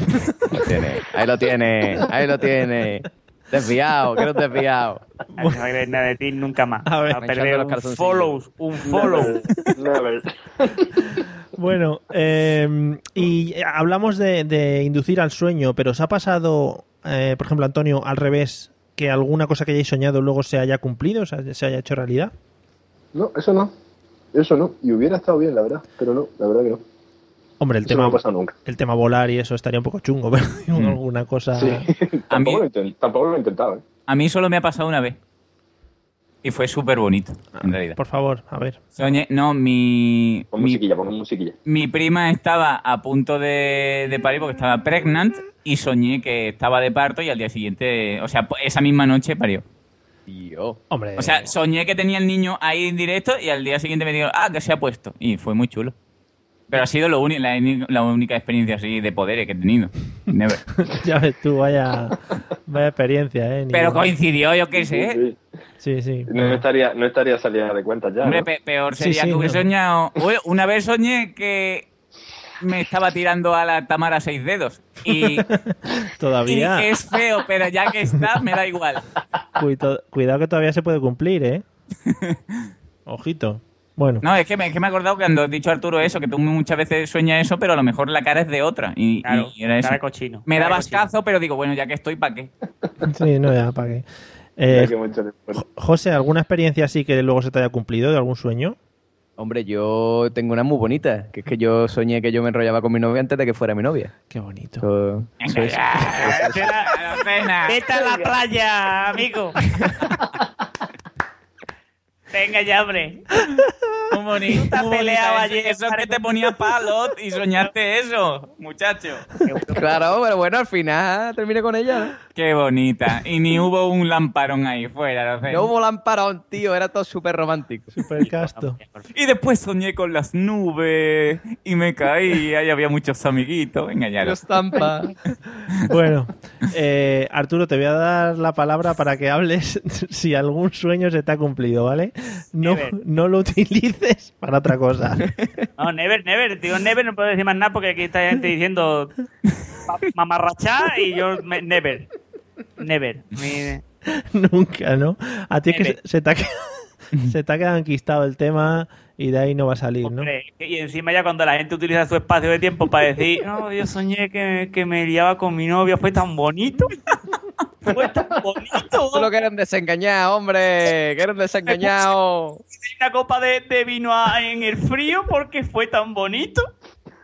Lo tiene, ahí lo tiene, ahí lo tiene. Desviado, que no desviado. Nadie se va a creer nada de ti nunca más. A ver. va a perder Echando los un calzoncillos. follow, un follow. Bueno, eh, y hablamos de, de inducir al sueño, pero ¿os ha pasado, eh, por ejemplo, Antonio, al revés, que alguna cosa que hayáis soñado luego se haya cumplido, o sea, se haya hecho realidad? No, eso no. Eso no. Y hubiera estado bien, la verdad. Pero no, la verdad que no. Hombre, el Eso tema, no nunca. el tema volar y eso estaría un poco chungo, pero digo, alguna cosa... Sí. tampoco, lo tampoco lo he intentado, ¿eh? A mí solo me ha pasado una vez. Y fue súper bonito, en realidad. Por favor, a ver. Soñé, no, mi, Pon mi, musiquilla, pon musiquilla. mi prima estaba a punto de, de parir porque estaba pregnant y soñé que estaba de parto y al día siguiente, o sea, esa misma noche parió. Tío. Hombre, O sea, soñé que tenía el niño ahí en directo y al día siguiente me dijo, ah, que se ha puesto. Y fue muy chulo. Pero ha sido lo la, la única experiencia así de poderes que he tenido. Never. ya ves tú, vaya, vaya experiencia, ¿eh? Ni- Pero coincidió, yo qué sé. Sí, sí. No estaría, no estaría salida de cuentas ya. Hombre, ¿no? pe- peor sería sí, que hubiese no. soñado. Uy, una vez soñé que me estaba tirando a la Tamara seis dedos. Y, y Todavía. es feo, pero ya que está, me da igual. Cuidado que todavía se puede cumplir, ¿eh? Ojito. Bueno, No, es que me, es que me he acordado que cuando has dicho Arturo eso, que tú muchas veces sueñas eso, pero a lo mejor la cara es de otra. Y, Claro, y era eso. cara cochino. Me daba cochino. ascazo, pero digo, bueno, ya que estoy, ¿para qué? sí, no, ya, ¿para qué? Eh, José, ¿alguna experiencia así que luego se te haya cumplido de algún sueño? Hombre, yo tengo una muy bonita, que es que yo soñé que yo me enrollaba con mi novia antes de que fuera mi novia. Qué bonito. Eso Venga, es- ya, la playa, amigo. Venga ya, hombre. Muy bonito. peleado bonita. ayer, Eso es que te ponía palos y soñaste eso, muchacho. Claro, pero bueno, al final terminé con ella, ¿no? Qué bonita. Y ni hubo un lamparón ahí fuera. ¿no? No hubo lamparón, tío, era todo súper romántico. Super casto. Y después soñé con las nubes y me caía y había muchos amiguitos. Venga, ya lo Los estampa. Bueno, eh, Arturo, te voy a dar la palabra para que hables si algún sueño se te ha cumplido, ¿vale? No, no lo utilices para otra cosa. No, never, never. Digo never, no puedo decir más nada porque aquí está gente diciendo ma- mamarrachá y yo me- never. Never. Mi- Nunca, ¿no? A ti es que se, te ha, se te ha quedado enquistado el tema y de ahí no va a salir, ¿no? Hombre, y encima ya cuando la gente utiliza su espacio de tiempo para decir, no, yo soñé que, que me liaba con mi novia, fue tan bonito. Fue tan bonito. Solo que eres desengañado, hombre, que eres desengañado. Una copa de, de vino a- en el frío porque fue tan bonito.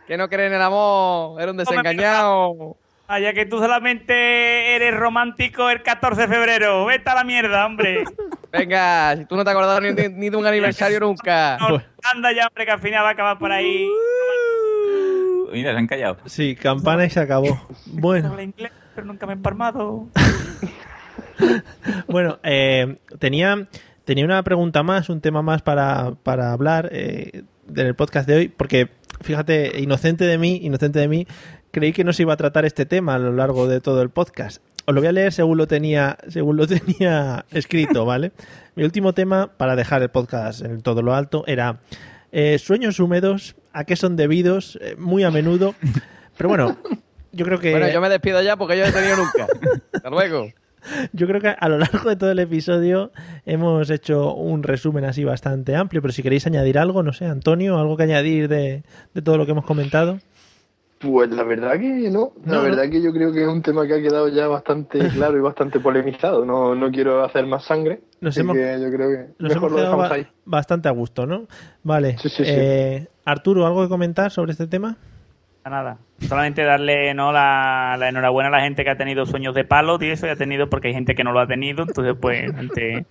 Que no creen en el amor, eres un desengañado. Allá que tú solamente eres romántico el 14 de febrero. Vete a la mierda, hombre. Venga, si tú no te acordás ni, ni- ni de un aniversario nunca. No, Anda ya, hombre, que al final va a acabar por ahí. Mira, se han callado. Sí, campana y se acabó. Bueno, pero nunca me he empalmado. bueno eh, tenía, tenía una pregunta más, un tema más para, para hablar eh, del podcast de hoy, porque fíjate, inocente de mí, inocente de mí, creí que no se iba a tratar este tema a lo largo de todo el podcast. Os lo voy a leer según lo tenía, según lo tenía escrito, ¿vale? Mi último tema para dejar el podcast en todo lo alto era eh, sueños húmedos, a qué son debidos, muy a menudo. Pero bueno, yo creo que Bueno, yo me despido ya porque yo no he tenido nunca. Hasta luego. yo creo que a lo largo de todo el episodio hemos hecho un resumen así bastante amplio, pero si queréis añadir algo, no sé, Antonio, algo que añadir de, de todo lo que hemos comentado. Pues la verdad que no, la No, verdad que yo creo que es un tema que ha quedado ya bastante claro y bastante polemizado. No, no quiero hacer más sangre, Nos así hemos- que yo creo que Nos mejor hemos lo dejamos ahí. bastante a gusto, ¿no? Vale. Sí, sí, sí. Eh, Arturo, ¿algo que comentar sobre este tema? Nada. Solamente darle no la, la enhorabuena a la gente que ha tenido sueños de palo y eso y ha tenido porque hay gente que no lo ha tenido, entonces pues gente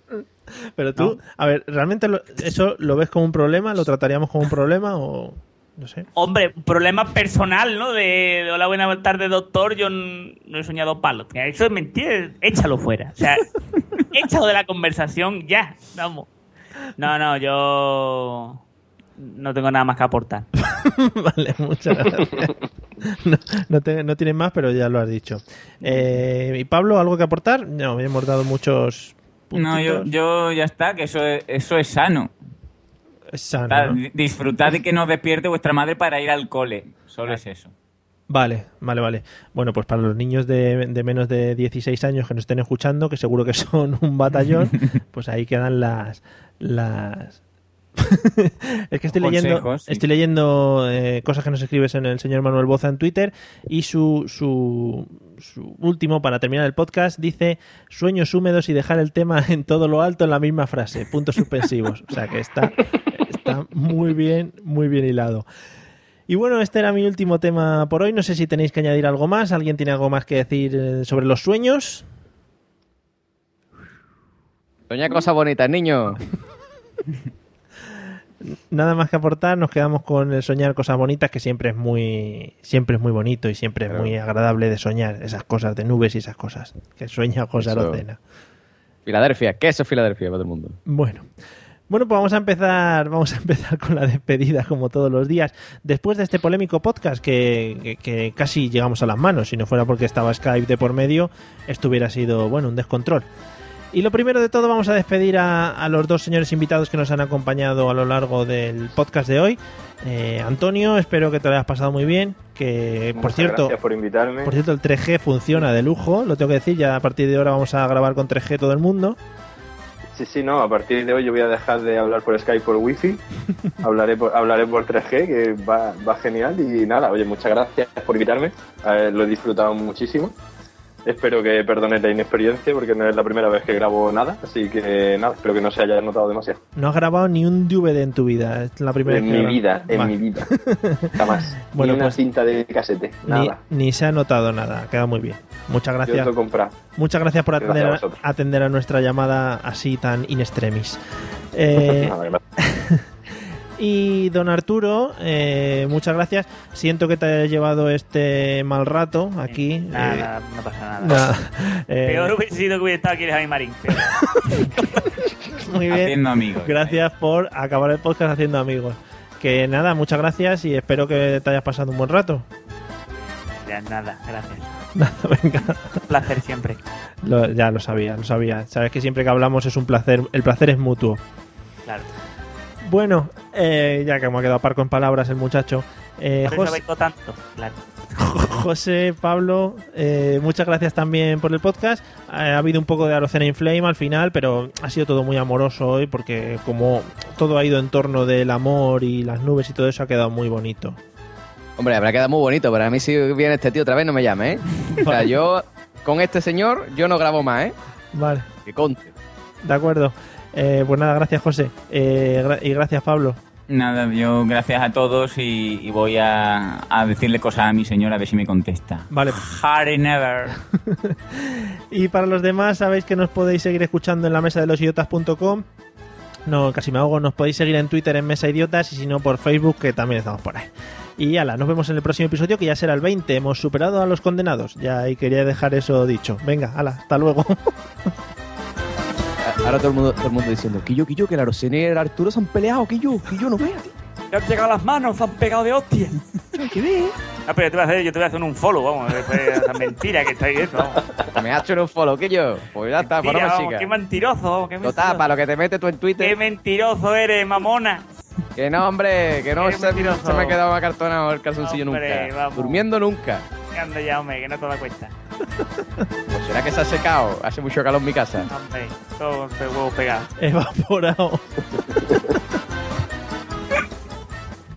Pero tú, a ver, ¿realmente lo- eso lo ves como un problema? ¿Lo trataríamos como un problema o no sé? Hombre, un problema personal, ¿no? De, de hola, buenas tardes, doctor, yo no he soñado palos. Que Eso es mentira, échalo fuera. O sea, échalo de la conversación ya, vamos. No, no, yo no tengo nada más que aportar. vale, muchas gracias. No, no, te- no tienes más, pero ya lo has dicho. Eh, ¿Y Pablo, algo que aportar? No, hemos dado muchos... No, yo, yo ya está, que eso es, eso es sano. Es sano, Está- ¿no? Disfrutad de que nos despierte vuestra madre para ir al cole. Solo es eso. Vale, vale, vale. Bueno, pues para los niños de, de menos de 16 años que nos estén escuchando, que seguro que son un batallón, pues ahí quedan las... las... es que estoy leyendo, Consejos, sí. estoy leyendo eh, cosas que nos escribes en el señor Manuel Boza en Twitter y su, su, su último, para terminar el podcast, dice sueños húmedos y dejar el tema en todo lo alto en la misma frase, puntos suspensivos. O sea que está, está muy bien, muy bien hilado. Y bueno, este era mi último tema por hoy. No sé si tenéis que añadir algo más. ¿Alguien tiene algo más que decir eh, sobre los sueños? Soña cosas bonitas, niño. Nada más que aportar, nos quedamos con el soñar cosas bonitas, que siempre es muy, siempre es muy bonito y siempre es muy agradable de soñar esas cosas de nubes y esas cosas. Que sueña José Eso. Arocena. Filadelfia, queso Filadelfia para todo el mundo. Bueno. Bueno, pues vamos a empezar, vamos a empezar con la despedida como todos los días. Después de este polémico podcast que, que- que casi llegamos a las manos, si no fuera porque estaba Skype de por medio, esto hubiera sido, bueno, un descontrol. Y lo primero de todo vamos a despedir a, a los dos señores invitados que nos han acompañado a lo largo del podcast de hoy. Eh, Antonio, espero que te lo hayas pasado muy bien. Que por cierto, gracias por invitarme. por cierto, el 3G funciona de lujo, lo tengo que decir. Ya a partir de ahora vamos a grabar con 3G todo el mundo. Sí, sí, no, a partir de hoy yo voy a dejar de hablar por Skype por Wi-Fi. hablaré, por, hablaré por 3G, que va, va genial. Y nada, oye, muchas gracias por invitarme. Eh, lo he disfrutado muchísimo. Espero que perdones la inexperiencia porque no es la primera vez que grabo nada. Así que nada, espero que no se haya notado demasiado. No has grabado ni un DVD en tu vida. Es la primera En vez que mi vida, en Vale. mi vida. Jamás. Bueno, ni una pues- cinta de casete, nada. ni se ha notado nada. Ha quedado muy bien. Muchas Yo gracias. comprado. Muchas gracias por Gracias atender a atender a nuestra llamada así tan in extremis. Eh. Y don Arturo, eh, muchas gracias. Siento que te haya llevado este mal rato aquí. Nada, Eh, nada, no pasa nada. nada. Eh, Peor hubiese sido que hubiera estado aquí el Javi Marín. pero- Muy bien. Haciendo amigos. Gracias por acabar el podcast haciendo amigos. Que nada, muchas gracias y espero que te hayas pasado un buen rato. Ya, nada, gracias. Nada, venga. Un placer siempre. Lo- ya lo sabía, lo sabía. Sabes que siempre que hablamos es un placer, el placer es mutuo. Claro. Bueno, eh, ya que me ha quedado parco en palabras el muchacho. Eh, Por eso Jos- vengo tanto. Claro. José, Pablo, eh, muchas gracias también por el podcast. Eh, ha habido un poco de Arocena Inflame al final, pero ha sido todo muy amoroso hoy porque como todo ha ido en torno del amor y las nubes y todo eso ha quedado muy bonito. Hombre, habrá quedado muy bonito, pero a mí si viene este tío otra vez no me llame, ¿eh? O sea, yo con este señor yo no grabo más, ¿eh? Vale, Que conte. de acuerdo. Eh, pues nada, gracias José. Eh, gra- y gracias Pablo. Nada, yo gracias a todos y, y voy a, a decirle cosas a mi señora a ver si me contesta. Vale. Harry never. Y para los demás, sabéis que nos podéis seguir escuchando en la mesa de los idiotas.com. No, casi me hago. Nos podéis seguir en Twitter en Mesa Idiotas y si no por Facebook, que también estamos por ahí. Y ala, nos vemos en el próximo episodio que ya será el 20. Hemos superado a los condenados. Ya ahí quería dejar eso dicho. Venga, ala, hasta luego. Ahora todo el mundo, todo el mundo diciendo, Quillo, Quillo, que la Arosene y el Arturo se han peleado, Quillo, Quillo, no veas. Te han llegado las manos, se han pegado de hostia. ¿Qué ves? Ah, pero yo te voy a hacer, yo te voy a hacer un follow, vamos. Después, esa mentira que estáis eso. vamos. Me has hecho un follow, Quillo. Pues ya está, para chica. qué mentiroso, vamos, qué Total, mentiroso. para lo que te metes tú en Qué Twitter. mentiroso eres, mamona. Que no, hombre, que no Qué se, se me ha quedado acartonado el calzoncillo Hombre, nunca. vamos. Durmiendo nunca. Anda ya, hombre, que no te das cuenta. Pues será que se ha secado. Hace mucho calor en mi casa. Hombre, todo de huevos pegados. Evaporado.